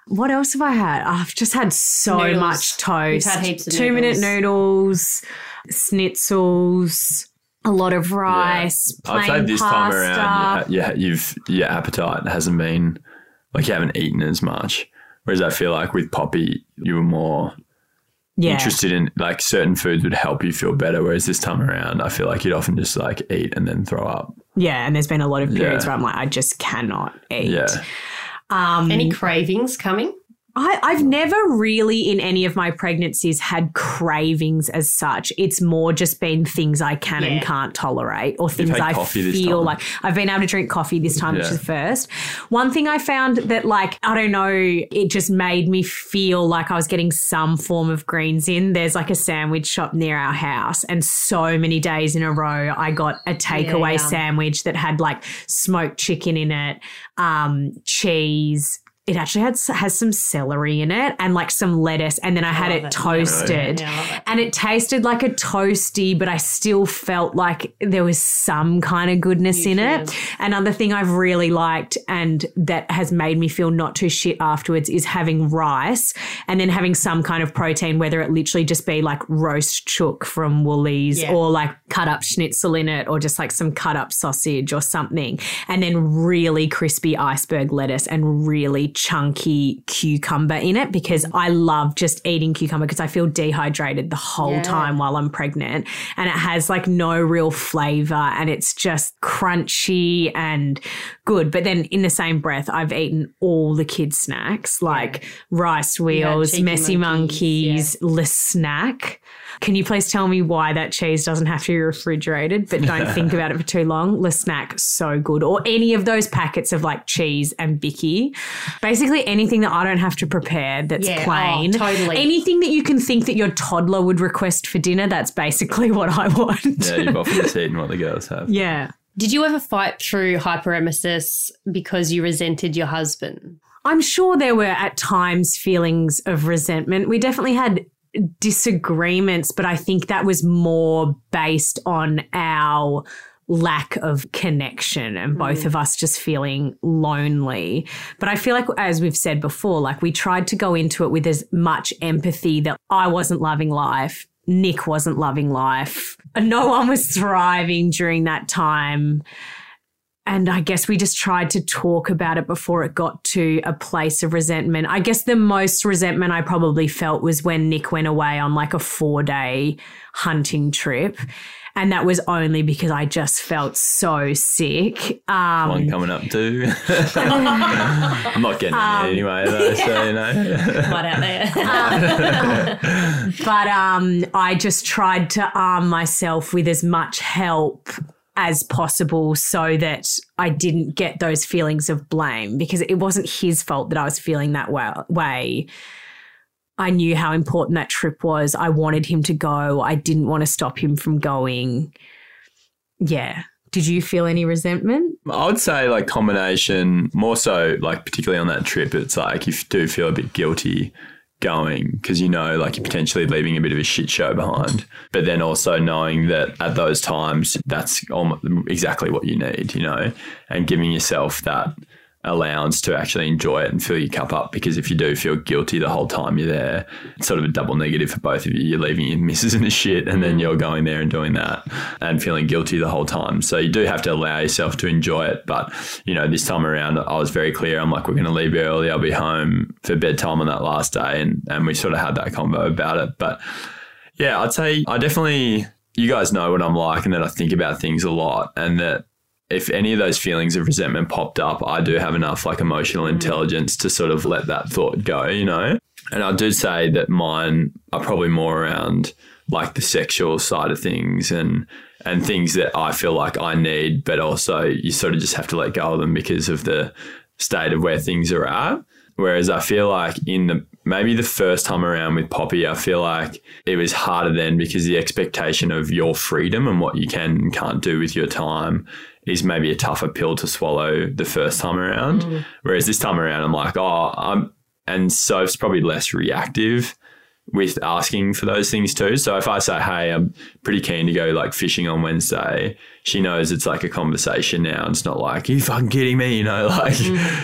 What else have I had? I've just had so Noodles. much toast. We've had heaps of Two minute noodles, schnitzels, a lot of rice, I'd plain say this pasta. time around, yeah, yeah, you've your appetite hasn't been like you haven't eaten as much. Whereas I feel like with Poppy, you were more yeah. interested in like certain foods would help you feel better. Whereas this time around, I feel like you'd often just like eat and then throw up. Yeah, and there's been a lot of periods Yeah. where I'm like, I just cannot eat. Yeah, Um, Any cravings coming? I, I've never really in any of my pregnancies had cravings as such. It's more just been things I can and can't tolerate or things I feel like I've been able to drink coffee this time, which is the first. One thing I found that like, I don't know, it just made me feel like I was getting some form of greens in. There's like a sandwich shop near our house and so many days in a row I got a takeaway yum. sandwich that had like smoked chicken in it, um, cheese, it actually had has some celery in it and like some lettuce and then I had it it. toasted Yeah, it. and it tasted like a toasty but I still felt like there was some kind of goodness in it. Another thing I've really liked and that has made me feel not too shit afterwards is having rice and then having some kind of protein whether it literally just be like roast chook from Woolies Yeah. or like cut up schnitzel in it or just like some cut up sausage or something and then really crispy iceberg lettuce and really chunky cucumber in it because I love just eating cucumber because I feel dehydrated the whole Yeah. time while I'm pregnant and it has like no real flavor and it's just crunchy and good but then in the same breath I've eaten all the kids snacks like rice wheels messy monkeys, monkeys Le Snack. Can you please tell me why that cheese doesn't have to be refrigerated, but don't think (laughs) about it for too long? Le Snack, so good. Or any of those packets of like cheese and Bicky. Basically anything that I don't have to prepare that's Yeah, oh, plain. totally. Anything that you can think that your toddler would request for dinner, that's basically (laughs) what I want. yeah, you've often just eaten what the girls have. yeah. Did you ever fight through hyperemesis because you resented your husband? I'm sure there were at times feelings of resentment. We definitely had disagreements, but I think that was more based on our lack of connection and mm. both of us just feeling lonely. But I feel like, as we've said before, like we tried to go into it with as much empathy that I wasn't loving life. Nick wasn't loving life. and (laughs) No one was thriving during that time. And I guess we just tried to talk about it before it got to a place of resentment. I guess the most resentment I probably felt was when Nick went away on like a four day hunting trip. And that was only because I just felt so sick. Um, One coming up too. (laughs) I'm not getting Um, it anyway, though. So you know. Right out there. (laughs) (laughs) but um, I just tried to arm myself with as much help as possible so that I didn't get those feelings of blame because it wasn't his fault that I was feeling that way. I knew how important that trip was. I wanted him to go. I didn't want to stop him from going. Yeah. Did you feel any resentment? I would say like combination, more so like particularly on that trip, it's like you do feel a bit guilty going because you know like you're potentially leaving a bit of a shit show behind. But then also knowing that at those times that's exactly what you need, you know, and giving yourself that allowance to actually enjoy it and fill your cup up because if you do feel guilty the whole time you're there, it's sort of a double negative for both of you. You're leaving your missus in the shit and then mm. you're going there and doing that and feeling guilty the whole time. So you do have to allow yourself to enjoy it. But, you know, this time around I was very clear. I'm like, we're going to leave early. I'll be home for bedtime on that last day. And, and we sort of had that convo about it. But yeah, I'd say I definitely, you guys know what I'm like and that I think about things a lot and that if any of those feelings of resentment popped up, I do have enough like emotional mm. intelligence to sort of let that thought go, you know? And I do say that mine are probably more around like the sexual side of things and and things that I feel like I need, but also you sort of just have to let go of them because of the state of where things are at. Whereas I feel like in the maybe the first time around with Poppy, I feel like it was harder then because the expectation of your freedom and what you can and can't do with your time is maybe a tougher pill to swallow the first time around. Whereas this time around, I'm like, oh, I'm, and so it's probably less reactive with asking for those things too. So if I say, hey, I'm pretty keen to go like fishing on Wednesday, she knows it's like a conversation now. It's not like, you fucking kidding me, you know, (laughs) like,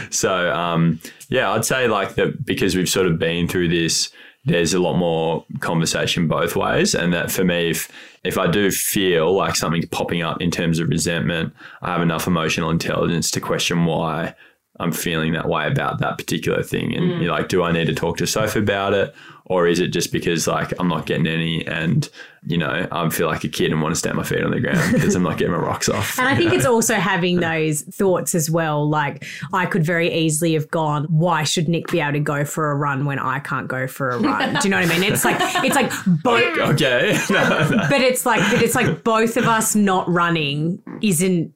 so, um, yeah, I'd say like that because we've sort of been through this, there's a lot more conversation both ways. And that for me, if, if I do feel like something's popping up in terms of resentment, I have enough emotional intelligence to question why I'm feeling that way about that particular thing. And mm. you're like, do I need to talk to Sophie about it? Or is it just because like I'm not getting any and, you know, I feel like a kid and want to stamp my feet on the ground (laughs) because I'm not getting my rocks off. And I think know? it's (laughs) also having those thoughts as well. Like I could very easily have gone, why should Nick be able to go for a run when I can't go for a run? Do you know what I mean? It's like it's like both (laughs) okay. No, no. but it's like but it's like both of us not running isn't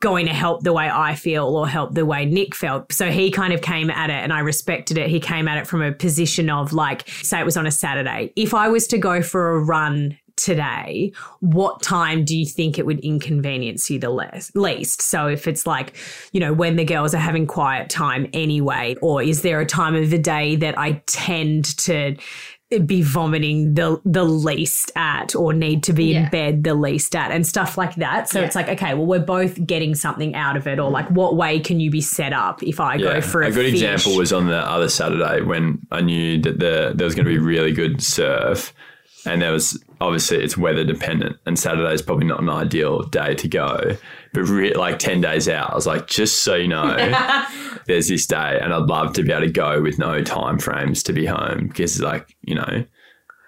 going to help the way I feel or help the way Nick felt. So he kind of came at it and I respected it. He came at it from a position of like, say it was on a Saturday. If I was to go for a run today, what time do you think it would inconvenience you the less, least? So if it's like, you know, when the girls are having quiet time anyway, or is there a time of the day that I tend to be vomiting the the least at or need to be Yeah. in bed the least at and stuff like that. So Yeah. it's like, okay, well, we're both getting something out of it, or like what way can you be set up if I go for a, a good fish? example was on the other Saturday when I knew that the, there was going to be really good surf, and there was obviously it's weather dependent, and Saturday is probably not an ideal day to go. But re- like ten days out, I was like, just so you know, (laughs) there's this day, and I'd love to be able to go with no time frames to be home because like you know,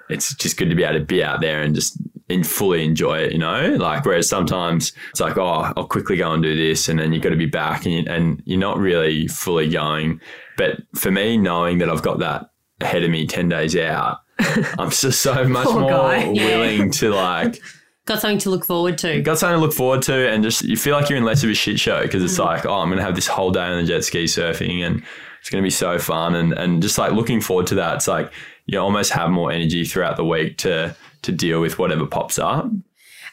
it's just good to be able to be out there and just and fully enjoy it, you know? Like, whereas sometimes it's like, oh, I'll quickly go and do this, and then you've got to be back and, you, and you're not really fully going. But for me, knowing that I've got that ahead of me 10 days out, (laughs) I'm just so much Poor more guy. willing to like, Got something to look forward to. got something to look forward to, and just you feel like you're in less of a shit show because Mm. it's like, oh, I'm going to have this whole day on the jet ski surfing and it's going to be so fun. And, and just like looking forward to that, it's like you almost have more energy throughout the week to, to deal with whatever pops up.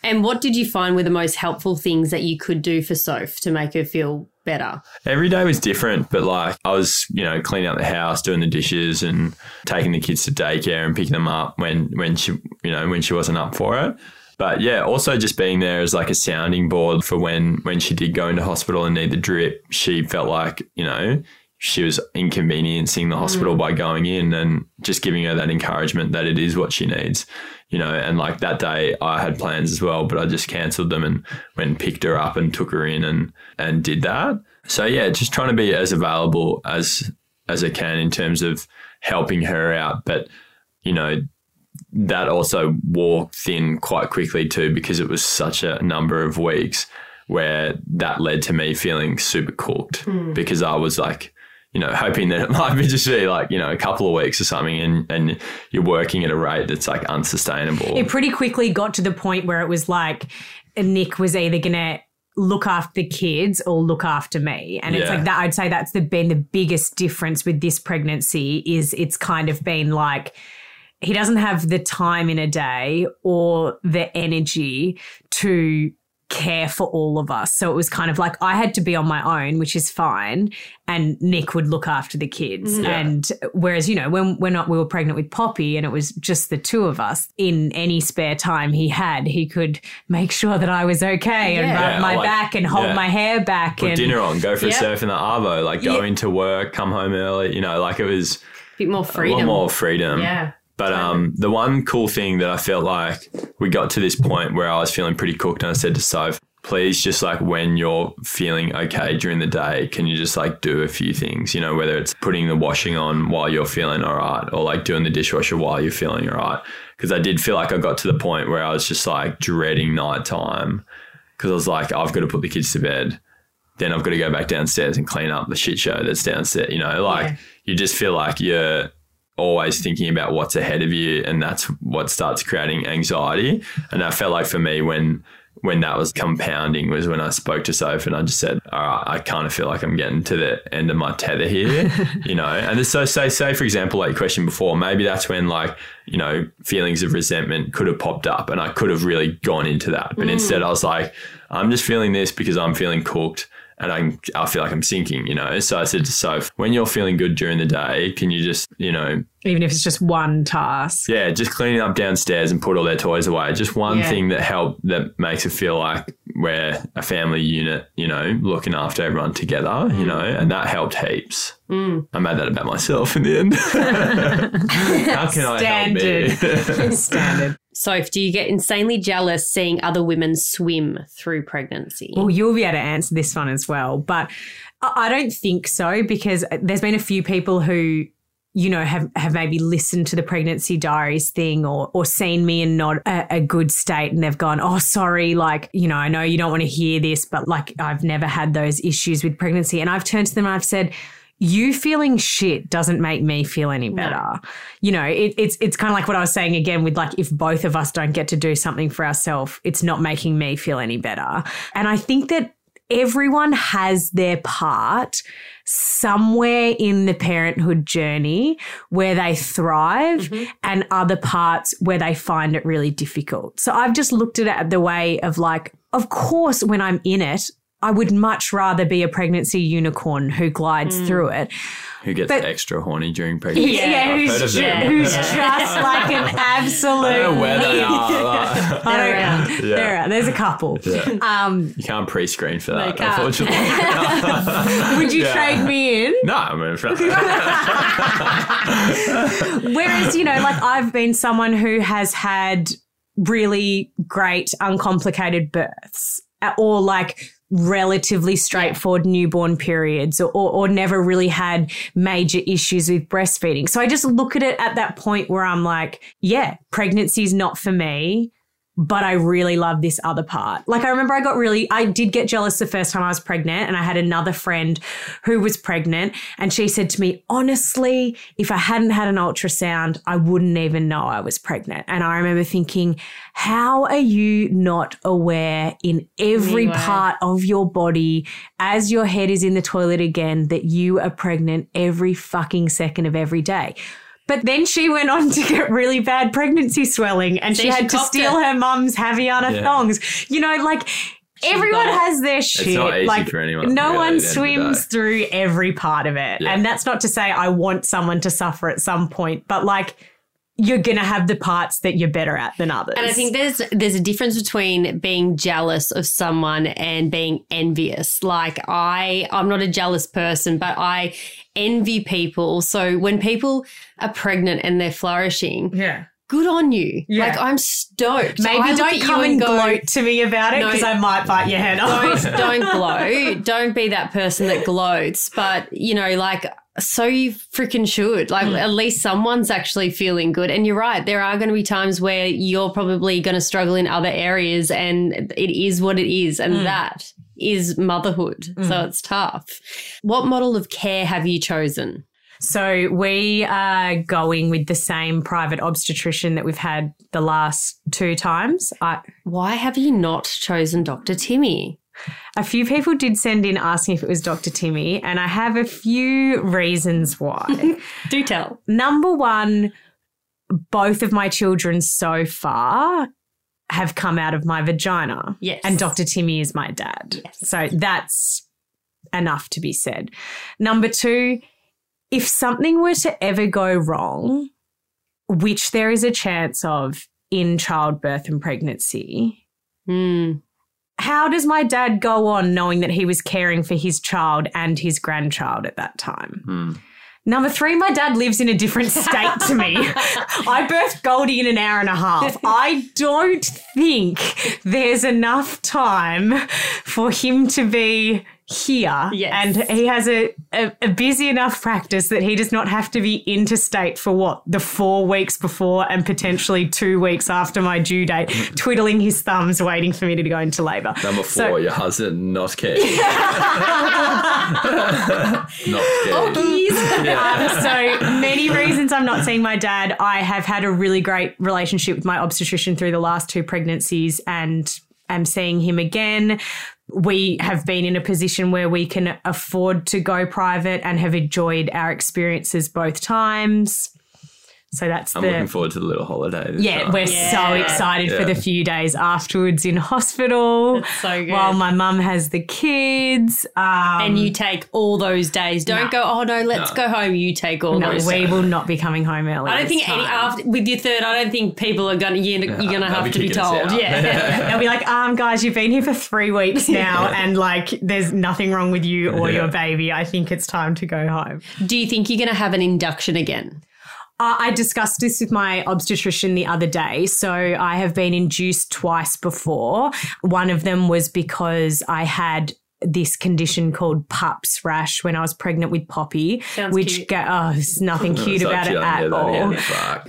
And what did you find were the most helpful things that you could do for Soph to make her feel better? Every day was different, but like I was, you know, cleaning out the house, doing the dishes, and taking the kids to daycare and picking them up when when she, you know, when she wasn't up for it. But yeah, also just being there as like a sounding board for when when she did go into hospital and need the drip, she felt like you know she was inconveniencing the hospital mm. by going in and just giving her that encouragement that it is what she needs, you know. And like that day, I had plans as well, but I just cancelled them and went and picked her up and took her in and and did that. So yeah, just trying to be as available as as I can in terms of helping her out, but you know that also wore thin quite quickly too because it was such a number of weeks where that led to me feeling super cooked hmm. because I was like, you know, hoping that it (laughs) might be just be like, you know, a couple of weeks or something and, and you're working at a rate that's like unsustainable. It pretty quickly got to the point where it was like Nick was either going to look after the kids or look after me. And it's like that I'd say that's the, been the biggest difference with this pregnancy is it's kind of been like he doesn't have the time in a day or the energy to care for all of us. So it was kind of like I had to be on my own, which is fine, and Nick would look after the kids. Mm-hmm. Yeah. And whereas, you know, when we're not we were pregnant with Poppy and it was just the two of us, in any spare time he had, he could make sure that I was okay and rub Yeah, my like- back and hold yeah. my hair back Put and dinner on, go for Yeah. a surf in the arvo, like go Yeah. into work, come home early, you know, like it was a bit more freedom. a lot more freedom. Yeah. But um, the one cool thing that I felt like we got to this point where I was feeling pretty cooked, and I said to Soph, please just like when you're feeling okay during the day, can you just like do a few things? You know, whether it's putting the washing on while you're feeling all right, or like doing the dishwasher while you're feeling all right. Because I did feel like I got to the point where I was just like dreading nighttime because I was like, I've got to put the kids to bed. Then I've got to go back downstairs and clean up the shit show that's downstairs. You know, like Yeah. you just feel like you're always thinking about what's ahead of you, and that's what starts creating anxiety. And that felt like for me when when that was compounding was when I spoke to Soph and I just said, all right, I kind of feel like I'm getting to the end of my tether here, (laughs) you know? And so say, say, for example, like your question before, maybe that's when like, you know, feelings of resentment could have popped up and I could have really gone into that. But mm. instead I was like, I'm just feeling this because I'm feeling cooked and I, I feel like I'm sinking, you know? So I said to Soph, when you're feeling good during the day, can you just, you know, Even if it's just one task. yeah, just cleaning up downstairs and put all their toys away. Just one Yeah. thing that help that makes it feel like we're a family unit, you know, looking after everyone together, you mm. know, and that helped heaps. Mm. I made that about myself in the end. (laughs) How can I help me? Standard. (laughs) Soph, do you get insanely jealous seeing other women swim through pregnancy? Well, you'll be able to answer this one as well, but I don't think so because there's been a few people who, you know, have, have maybe listened to the pregnancy diaries thing or or seen me in not a, a good state and they've gone, oh, sorry, like, you know, I know you don't want to hear this, but like I've never had those issues with pregnancy. And I've turned to them and I've said, you feeling shit doesn't make me feel any better. You know, it, it's it's kind of like what I was saying again with like if both of us don't get to do something for ourselves, it's not making me feel any better. And I think that everyone has their part somewhere in the parenthood journey where they thrive mm-hmm. and other parts where they find it really difficult. So I've just looked at it the way of like, of course, when I'm in it, I would much rather be a pregnancy unicorn who glides through it. Who gets But- extra horny during pregnancy? Yeah, I've who's, heard ju- who's just like an absolute. (laughs) I don't know where they are. (laughs) I They're (laughs) around. Yeah. They're around. There's a couple. Yeah. Um, You can't pre-screen for that, can't. unfortunately. would you Yeah. trade me in? no, I'm mean, for- Whereas, you know, like I've been someone who has had really great, uncomplicated births or like relatively straightforward newborn periods or, or, never really had major issues with breastfeeding. So I just look at it at that point where I'm like, yeah, pregnancy is not for me. But I really love this other part. Like, I remember I got really, I did get jealous the first time I was pregnant, and I had another friend who was pregnant, and she said to me, honestly, if I hadn't had an ultrasound, I wouldn't even know I was pregnant. And I remember thinking, how are you not aware in every Anyway. part of your body as your head is in the toilet again that you are pregnant every fucking second of every day? But then she went on to get really bad pregnancy swelling and See, she she had to steal it. her mum's Havaiana Yeah. thongs. You know, like everyone got has their shit. not easy like for anyone, no really, one at the end of the swims through every part of it. Yeah. And that's not to say I want someone to suffer at some point, but like you're gonna have the parts that you're better at than others. And I think there's there's a difference between being jealous of someone and being envious. Like I I'm not a jealous person, but I envy people. So when people are pregnant and they're flourishing, yeah. good on you. Yeah. Like I'm stoked. Maybe I don't come you and go, gloat to me about it No. because I might bite your head off. don't don't (laughs) gloat. Don't be that person that gloats. But you know, like so you freaking should. Like hmm. at least someone's actually feeling good. And you're right. There are going to be times where you're probably going to struggle in other areas, and it is what it is, and hmm. that is motherhood. Hmm. So it's tough. What model of care have you chosen? So we are going with the same private obstetrician that we've had the last two times. I, Why have you not chosen Dr. Timmy? A few people did send in asking if it was Dr. Timmy, and I have a few reasons why. (laughs) Do tell. Number one, both of my children so far have come out of my vagina. Yes. And Dr. Timmy is my dad. Yes. So that's enough to be said. Number two, if something were to ever go wrong, which there is a chance of in childbirth and pregnancy, Hmm. How does my dad go on knowing that he was caring for his child and his grandchild at that time? Hmm. Number three, my dad lives in a different (laughs) state to me. I birthed Goldie in an hour and a half. I don't think there's enough time for him to be here Yes. and he has a, a, a busy enough practice that he does not have to be interstate for what the four weeks before and potentially two weeks after my due date twiddling his thumbs waiting for me to go into labor Number four, So- your husband not keen. (laughs) not keen. Um, (laughs) so many reasons I'm not seeing my dad. I have had a really great relationship with my obstetrician through the last two pregnancies and am seeing him again. We have been in a position where we can afford to go private and have enjoyed our experiences both times. So that's I'm the looking forward to the little holiday. this yeah, time. we're so Yeah. excited for the few days afterwards in hospital. That's so good. While my mum has the kids. Um, and you take all those days. Don't No. go, oh no, let's No. go home. You take all no, those we days. will not be coming home early. I don't this think any after with your third. I don't think people are gonna you're, you're gonna have be to be told. Yeah, They'll be like, um, guys, you've been here for three weeks (laughs) now, and like, there's nothing wrong with you or Yeah. your baby. I think it's time to go home. Do you think you're gonna have an induction again? Uh, I discussed this with my obstetrician the other day. So I have been induced twice before. One of them was because I had this condition called PUPS rash when I was pregnant with Poppy, Sounds which cute. ga- oh, there's nothing (laughs) cute So about it at yeah, that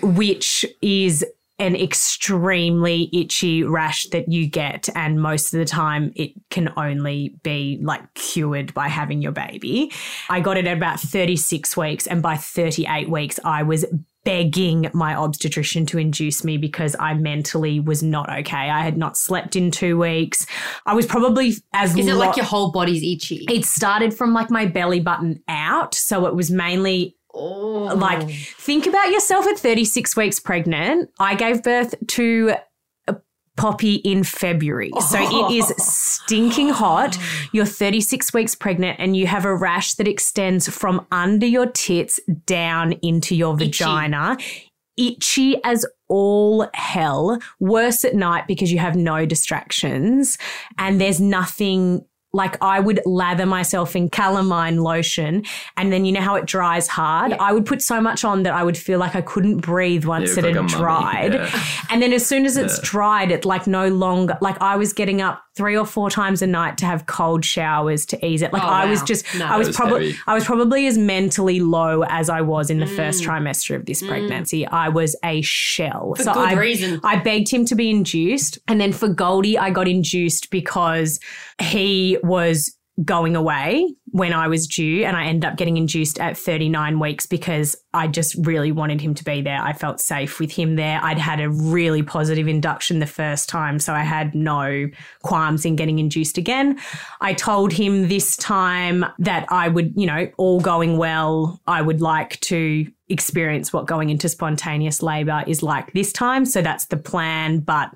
all. which is an extremely itchy rash that you get. And most of the time, it can only be like cured by having your baby. I got it at about 36 weeks. And by 38 weeks, I was begging my obstetrician to induce me because I mentally was not okay. I had not slept in two weeks. I was probably as Is it lo- like your whole body's itchy? it started from like my belly button out. So it was mainly oh. like, think about yourself at 36 weeks pregnant. I gave birth to a Poppy in February. So it (laughs) is stinking hot. You're 36 weeks pregnant and you have a rash that extends from under your tits down into your vagina. Itchy as all hell. Worse at night because you have no distractions and there's nothing like I would lather myself in calamine lotion and then you know how it dries hard? I would put so much on that I would feel like I couldn't breathe once Yeah, it had mummy, dried. yeah. And then as soon as it's Yeah. dried, it like no longer like I was getting up three or four times a night to have cold showers to ease it. Like Oh, I was just No. I was, was probably. I was probably as mentally low as I was in the Mm. first trimester of this pregnancy. I was a shell. For so good I, reason. I begged him to be induced. And then for Goldie, I got induced because he was going away when I was due and I ended up getting induced at 39 weeks because I just really wanted him to be there. I felt safe with him there. I'd had a really positive induction the first time, so I had no qualms in getting induced again. I told him this time that I would, you know, all going well, I would like to experience what going into spontaneous labor is like this time. So that's the plan, but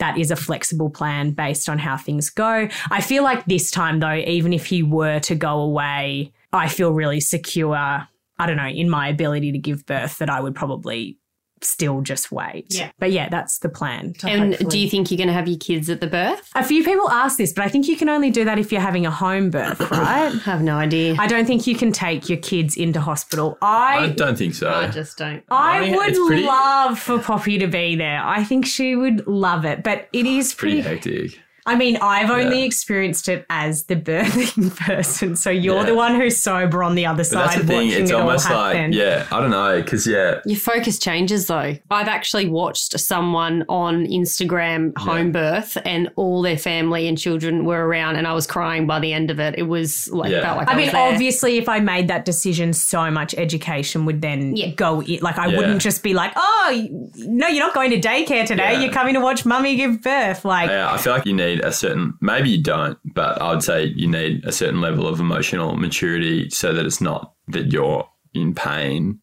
that is a flexible plan based on how things go. I feel like this time, though, even if he were to go away, I feel really secure. I don't know, in my ability to give birth, that I would probably still just wait. Yeah. But yeah, that's the plan. and hopefully- do you think you're gonna have your kids at the birth? A few people ask this, but I think you can only do that if you're having a home birth, (coughs) right? I have no idea. I don't think you can take your kids into hospital. I I don't think so. I just don't. I I would pretty- love for Poppy to be there. I think she would love it, but it (sighs) is Pretty pretty hectic. I mean, I've only Yeah. experienced it as the birthing (laughs) person, so you're Yeah. the one who's sober on the other But side that's the thing. watching It's it almost all like, happen. yeah, I don't know, because yeah, Your focus changes though. I've actually watched someone on Instagram home birth and all their family and children were around and I was crying by the end of it. It was like Yeah. felt like I, I mean, was there. obviously, if I made that decision, so much education would then Yeah. go in. Like, I Yeah. wouldn't just be like, oh, no, you're not going to daycare today. Yeah. You're coming to watch mummy give birth. Like, yeah, I feel like you need a certain, maybe you don't, but I would say you need a certain level of emotional maturity so that it's not that you're in pain.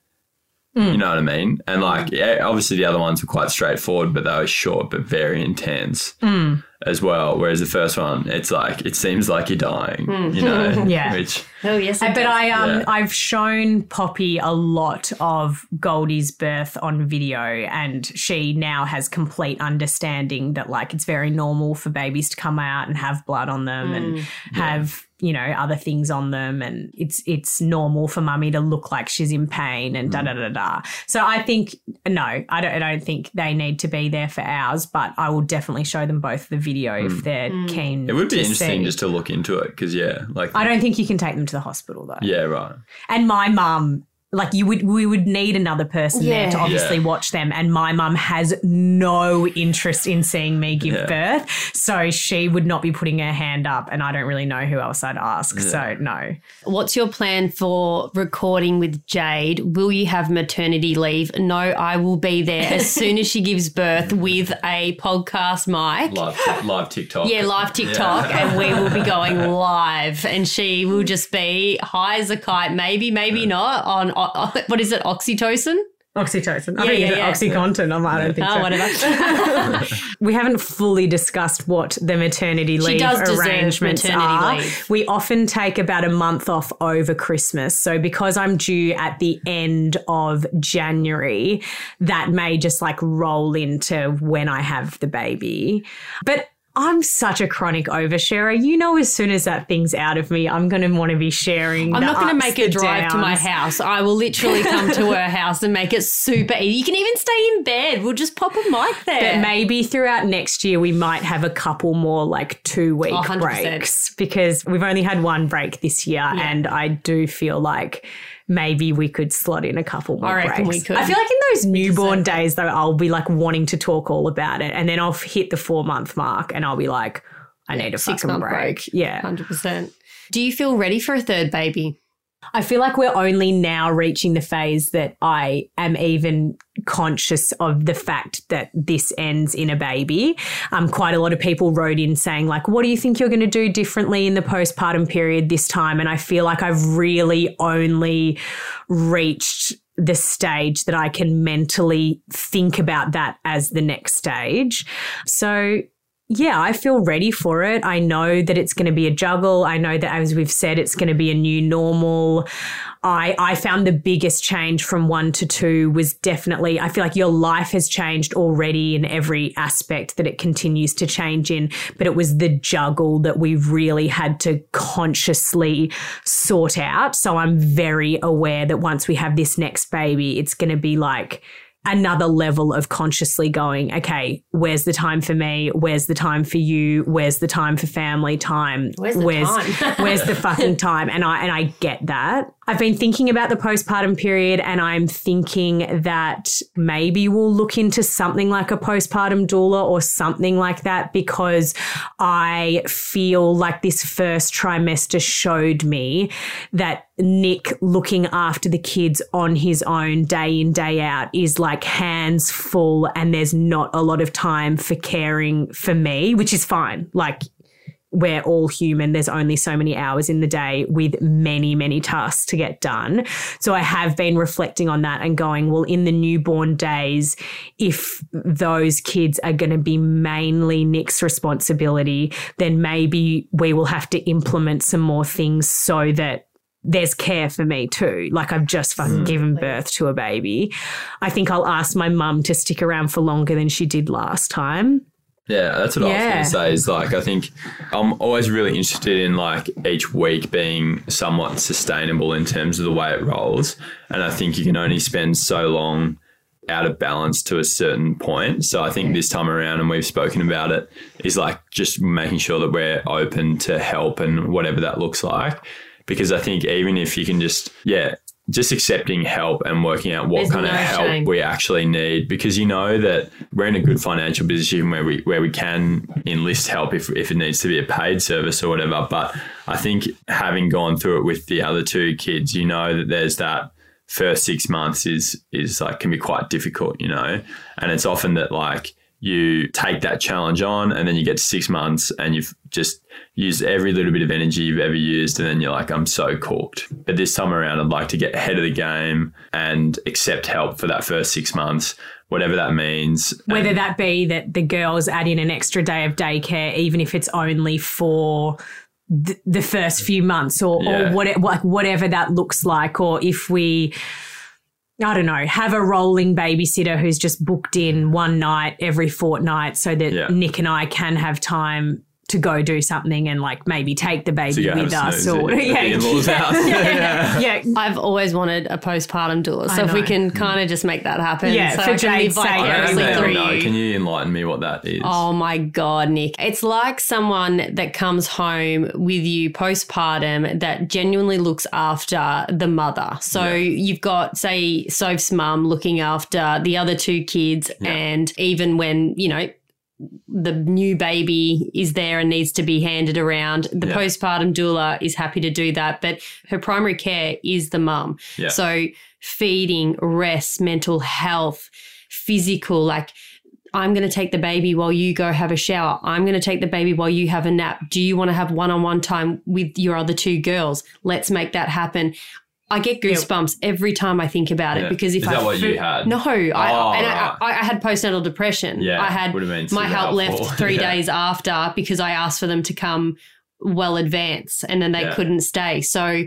Hmm. You know what I mean? And like, yeah, obviously the other ones were quite straightforward, but they were short but very intense Hmm. as well. Whereas the first one, it's like it seems like you're dying. You know? Hmm. (laughs) Yeah. Which oh yes, it but does. I um Yeah. I've shown Poppy a lot of Goldie's birth on video and she now has complete understanding that like it's very normal for babies to come out and have blood on them and have you know other things on them and it's it's normal for mummy to look like she's in pain and da da da da so i think no i don't i don't think they need to be there for hours but i will definitely show them both the video if they're keen Mm. It would be to interesting see. just to look into it because yeah, like i don't think you can take them to the hospital though yeah, right. and my mum like you would we would need another person there to obviously Yeah. watch them and my mum has no interest in seeing me give Yeah. birth so she would not be putting her hand up and i don't really know who else i'd ask so no What's your plan for recording with Jade? Will you have maternity leave? No, I will be there as (laughs) soon as she gives birth with a podcast mic. Live, live TikTok. Yeah, live TikTok, and we will be going (laughs) live, and she will just be high as a kite. Maybe, maybe not on o- o- what is it, oxytocin? oxytocin i Yeah, think yeah, it's yeah. oxycontin I'm, i don't oh, think Oh, so whatever. (laughs) (laughs) we haven't fully discussed what the maternity leave does arrangements maternity are. leave. We often take about a month off over Christmas. So because I'm due at the end of January, that may just like roll into when I have the baby. But I'm such a chronic oversharer. You know, as soon as that thing's out of me, I'm going to want to be sharing. I'm not going to make a drive to my house. I will literally come to her (laughs) house and make it super easy. You can even stay in bed. We'll just pop a mic there. But maybe throughout next year, we might have a couple more like two week Oh, breaks because we've only had one break this year. And I do feel like maybe we could slot in a couple more I reckon breaks. we could. I feel like in those newborn days, though, I'll be like wanting to talk all about it. And then I'll hit the four month mark and I'll be like, I need a fucking break. break. Yeah. 100%. Do you feel ready for a third baby? I feel like we're only now reaching the phase that I am even conscious of the fact that this ends in a baby. Um, quite a lot of people wrote in saying, like, what do you think you're going to do differently in the postpartum period this time? And I feel like I've really only reached the stage that I can mentally think about that as the next stage. So yeah, I feel ready for it. I know that it's going to be a juggle. I know that, as we've said, it's going to be a new normal. I, I found the biggest change from one to two was definitely, I feel like your life has changed already in every aspect that it continues to change in, but it was the juggle that we really had to consciously sort out. So I'm very aware that once we have this next baby, it's going to be like, another level of consciously going, okay, where's the time for me? Where's the time for you? Where's the time for family time? Where's the time? (laughs) where's the fucking time? And I and I get that. I've been thinking about the postpartum period and I'm thinking that maybe we'll look into something like a postpartum doula or something like that because I feel like this first trimester showed me that Nick looking after the kids on his own day in, day out is like hands full and there's not a lot of time for caring for me, which is fine. Like, we're all human. There's only so many hours in the day with many, many tasks to get done. So I have been reflecting on that and going, well, in the newborn days, if those kids are going to be mainly Nick's responsibility, then maybe we will have to implement some more things so that there's care for me too. Like I've just fucking mm. given birth to a baby. I think I'll ask my mum to stick around for longer than she did last time. Yeah, that's what I was going to say. Is like I think I'm always really interested in like each week being somewhat sustainable in terms of the way it rolls, and I think you can only spend so long out of balance to a certain point. So I think this time around, and we've spoken about it, is like just making sure that we're open to help and whatever that looks like. Because I think even if you can just yeah. Just accepting help and working out what There's kind of help shame. we actually need because you know that we're in a good financial position where we where we can enlist help if, if it needs to be a paid service or whatever. But I think having gone through it with the other two kids, you know that there's that first six months is is like can be quite difficult, you know, and it's often that like you take that challenge on and then you get six months and you've just used every little bit of energy you've ever used and then you're like i'm so cooked but this time around i'd like to get ahead of the game and accept help for that first six months whatever that means Whether And- that be that the girls add in an extra day of daycare, even if it's only for th- the first few months, or, Yeah. or what, like whatever that looks like, or if we. I don't know, have a rolling babysitter who's just booked in one night every fortnight so that Yeah. Nick and I can have time to go do something and like maybe take the baby So with us snooze or at yeah, the in-laws (laughs) house. (laughs) yeah. yeah. I've always wanted a postpartum doula. So if we can kind of just make that happen. Yeah, so for I can live Jade's sake, I don't vicariously through you. Can you enlighten me what that is? Oh my God, Nick. It's like someone that comes home with you postpartum that genuinely looks after the mother. So you've got, say, Soph's mum looking after the other two kids. And even when, you know, the new baby is there and needs to be handed around. The Yeah. postpartum doula is happy to do that, but her primary care is the mum. Yeah. So feeding, rest, mental health, physical, like I'm going to take the baby while you go have a shower. I'm going to take the baby while you have a nap. Do you want to have one on one time with your other two girls? Let's make that happen. I get goosebumps every time I think about it Yeah. because if Is I that what you had? no, I, and I. Ah. I, I had postnatal depression. Yeah, I had my help left (laughs) three Yeah. days after because I asked for them to come well advance and then they couldn't stay. So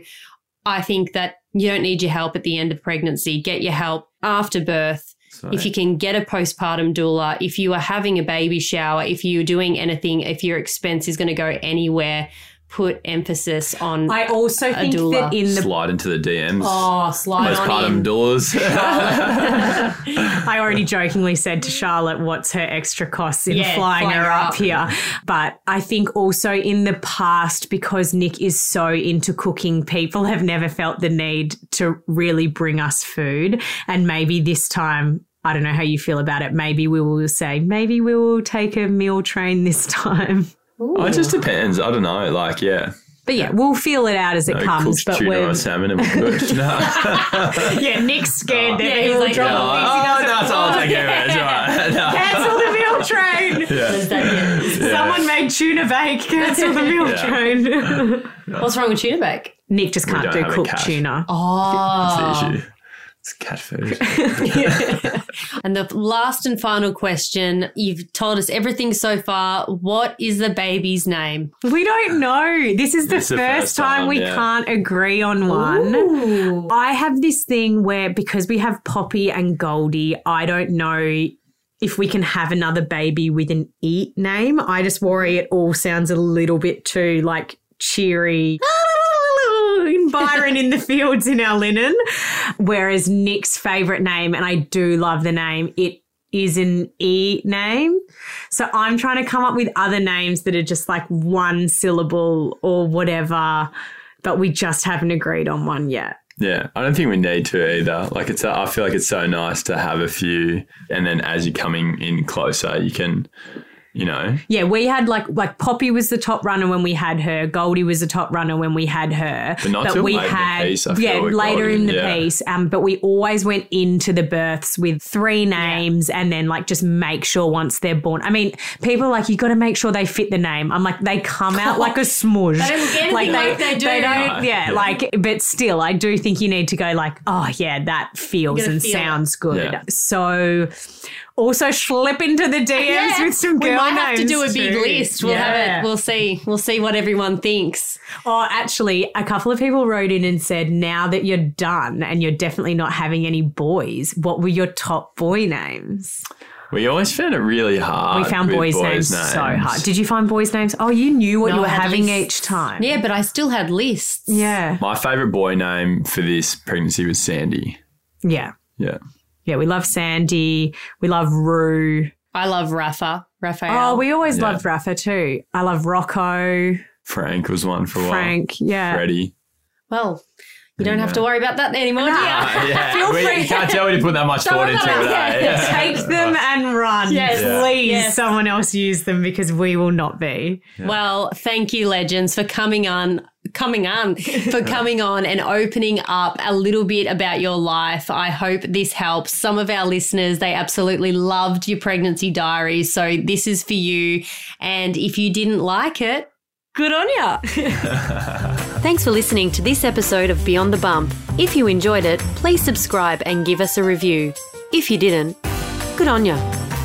I think that you don't need your help at the end of pregnancy. Get your help after birth. So- If you can get a postpartum doula, if you are having a baby shower, if you're doing anything, if your expense is going to go anywhere, put emphasis on. I also think doula. that in the slide into the DMs. oh, slide on Postpartum in. doulas. (laughs) I already jokingly said to Charlotte, what's her extra costs in Yeah, flying flying her her up, up. here? But I think also in the past, because Nick is so into cooking, people have never felt the need to really bring us food. And maybe this time, I don't know how you feel about it. Maybe we will say, maybe we will take a meal train this (laughs) time. Oh, it just depends. I don't know. Like, yeah. But yeah, we'll feel it out as it No comes. cooked But tuna we're or salmon and we're good. No. yeah, Nick's scared that Yeah, he he's will like, drop oh, a oh, doesn't that's all. I take care of it. It's. (laughs) Cancel the meal (laughs) train. Yeah. Is that it? Someone made tuna bake. Cancel the meal (laughs) train. What's wrong with tuna bake? Nick just can't don't do have a cooked tuna. Oh. That's the issue. It's cat food. And the last and final question you've told us everything so far. What is the baby's name? We don't know. This is the, This is the first, first time, time, we yeah. can't agree on one. I have this thing where because we have Poppy and Goldie, I don't know if we can have another baby with an eat name. I just worry it all sounds a little bit too like cheery. (laughs) Byron in the fields in our linen. Whereas Nick's favorite name, and I do love the name, it is an E name. So I'm trying to come up with other names that are just like one syllable or whatever, but we just haven't agreed on one yet. Yeah, I don't think we need to either. Like it's, I feel like it's so nice to have a few, and then as you're coming in closer, you can, you know, Yeah, we had like like Poppy was the top runner when we had her. Goldie was the top runner when we had her. But not till we late in the had piece, I yeah with later Goldie, in the yeah. piece. Um, but we always went into the births with three names and then like just make sure once they're born. I mean, people are like you got to make sure they fit the name. I'm like they come out like a smudge. They don't look anything like they do. don't- Right, yeah, yeah. like but still, I do think you need to go like oh yeah that feels and feel it. sounds good. Yeah. So. Also, slip into the DMs with some girl we might have to do a big too. list. We'll have it. We'll see. We'll see what everyone thinks. Oh, actually, a couple of people wrote in and said, now that you're done and you're definitely not having any boys, what were your top boy names? we always found it really hard. We found with boys, names, so hard. Did you find boys' names? Oh, you knew what No, you were having lists. each time. Yeah, but I still had lists. Yeah. My favorite boy name for this pregnancy was Sandy. Yeah. Yeah. Yeah. We love Sandy. We love Rue. I love Rafa. Raphael. Oh, we always Yeah. loved Rafa too. I love Rocco, Frank was one for a while. Frank. Yeah. Freddie. well, you don't have to worry about that anymore, do you? Uh, yeah. (laughs) Feel we, free- you can't tell we didn't put that much thought into it. eh? (laughs) Take them and run. Yes. Please, Yes. someone else use them because we will not be. Well, thank you, legends, for coming on. Coming on, for (laughs) coming on and opening up a little bit about your life. I hope this helps. Some of our listeners, they absolutely loved your pregnancy diary, So this is for you. And if you didn't like it, good on ya. (laughs) Thanks for listening to this episode of Beyond the Bump. If you enjoyed it, please subscribe and give us a review. If you didn't, good on ya.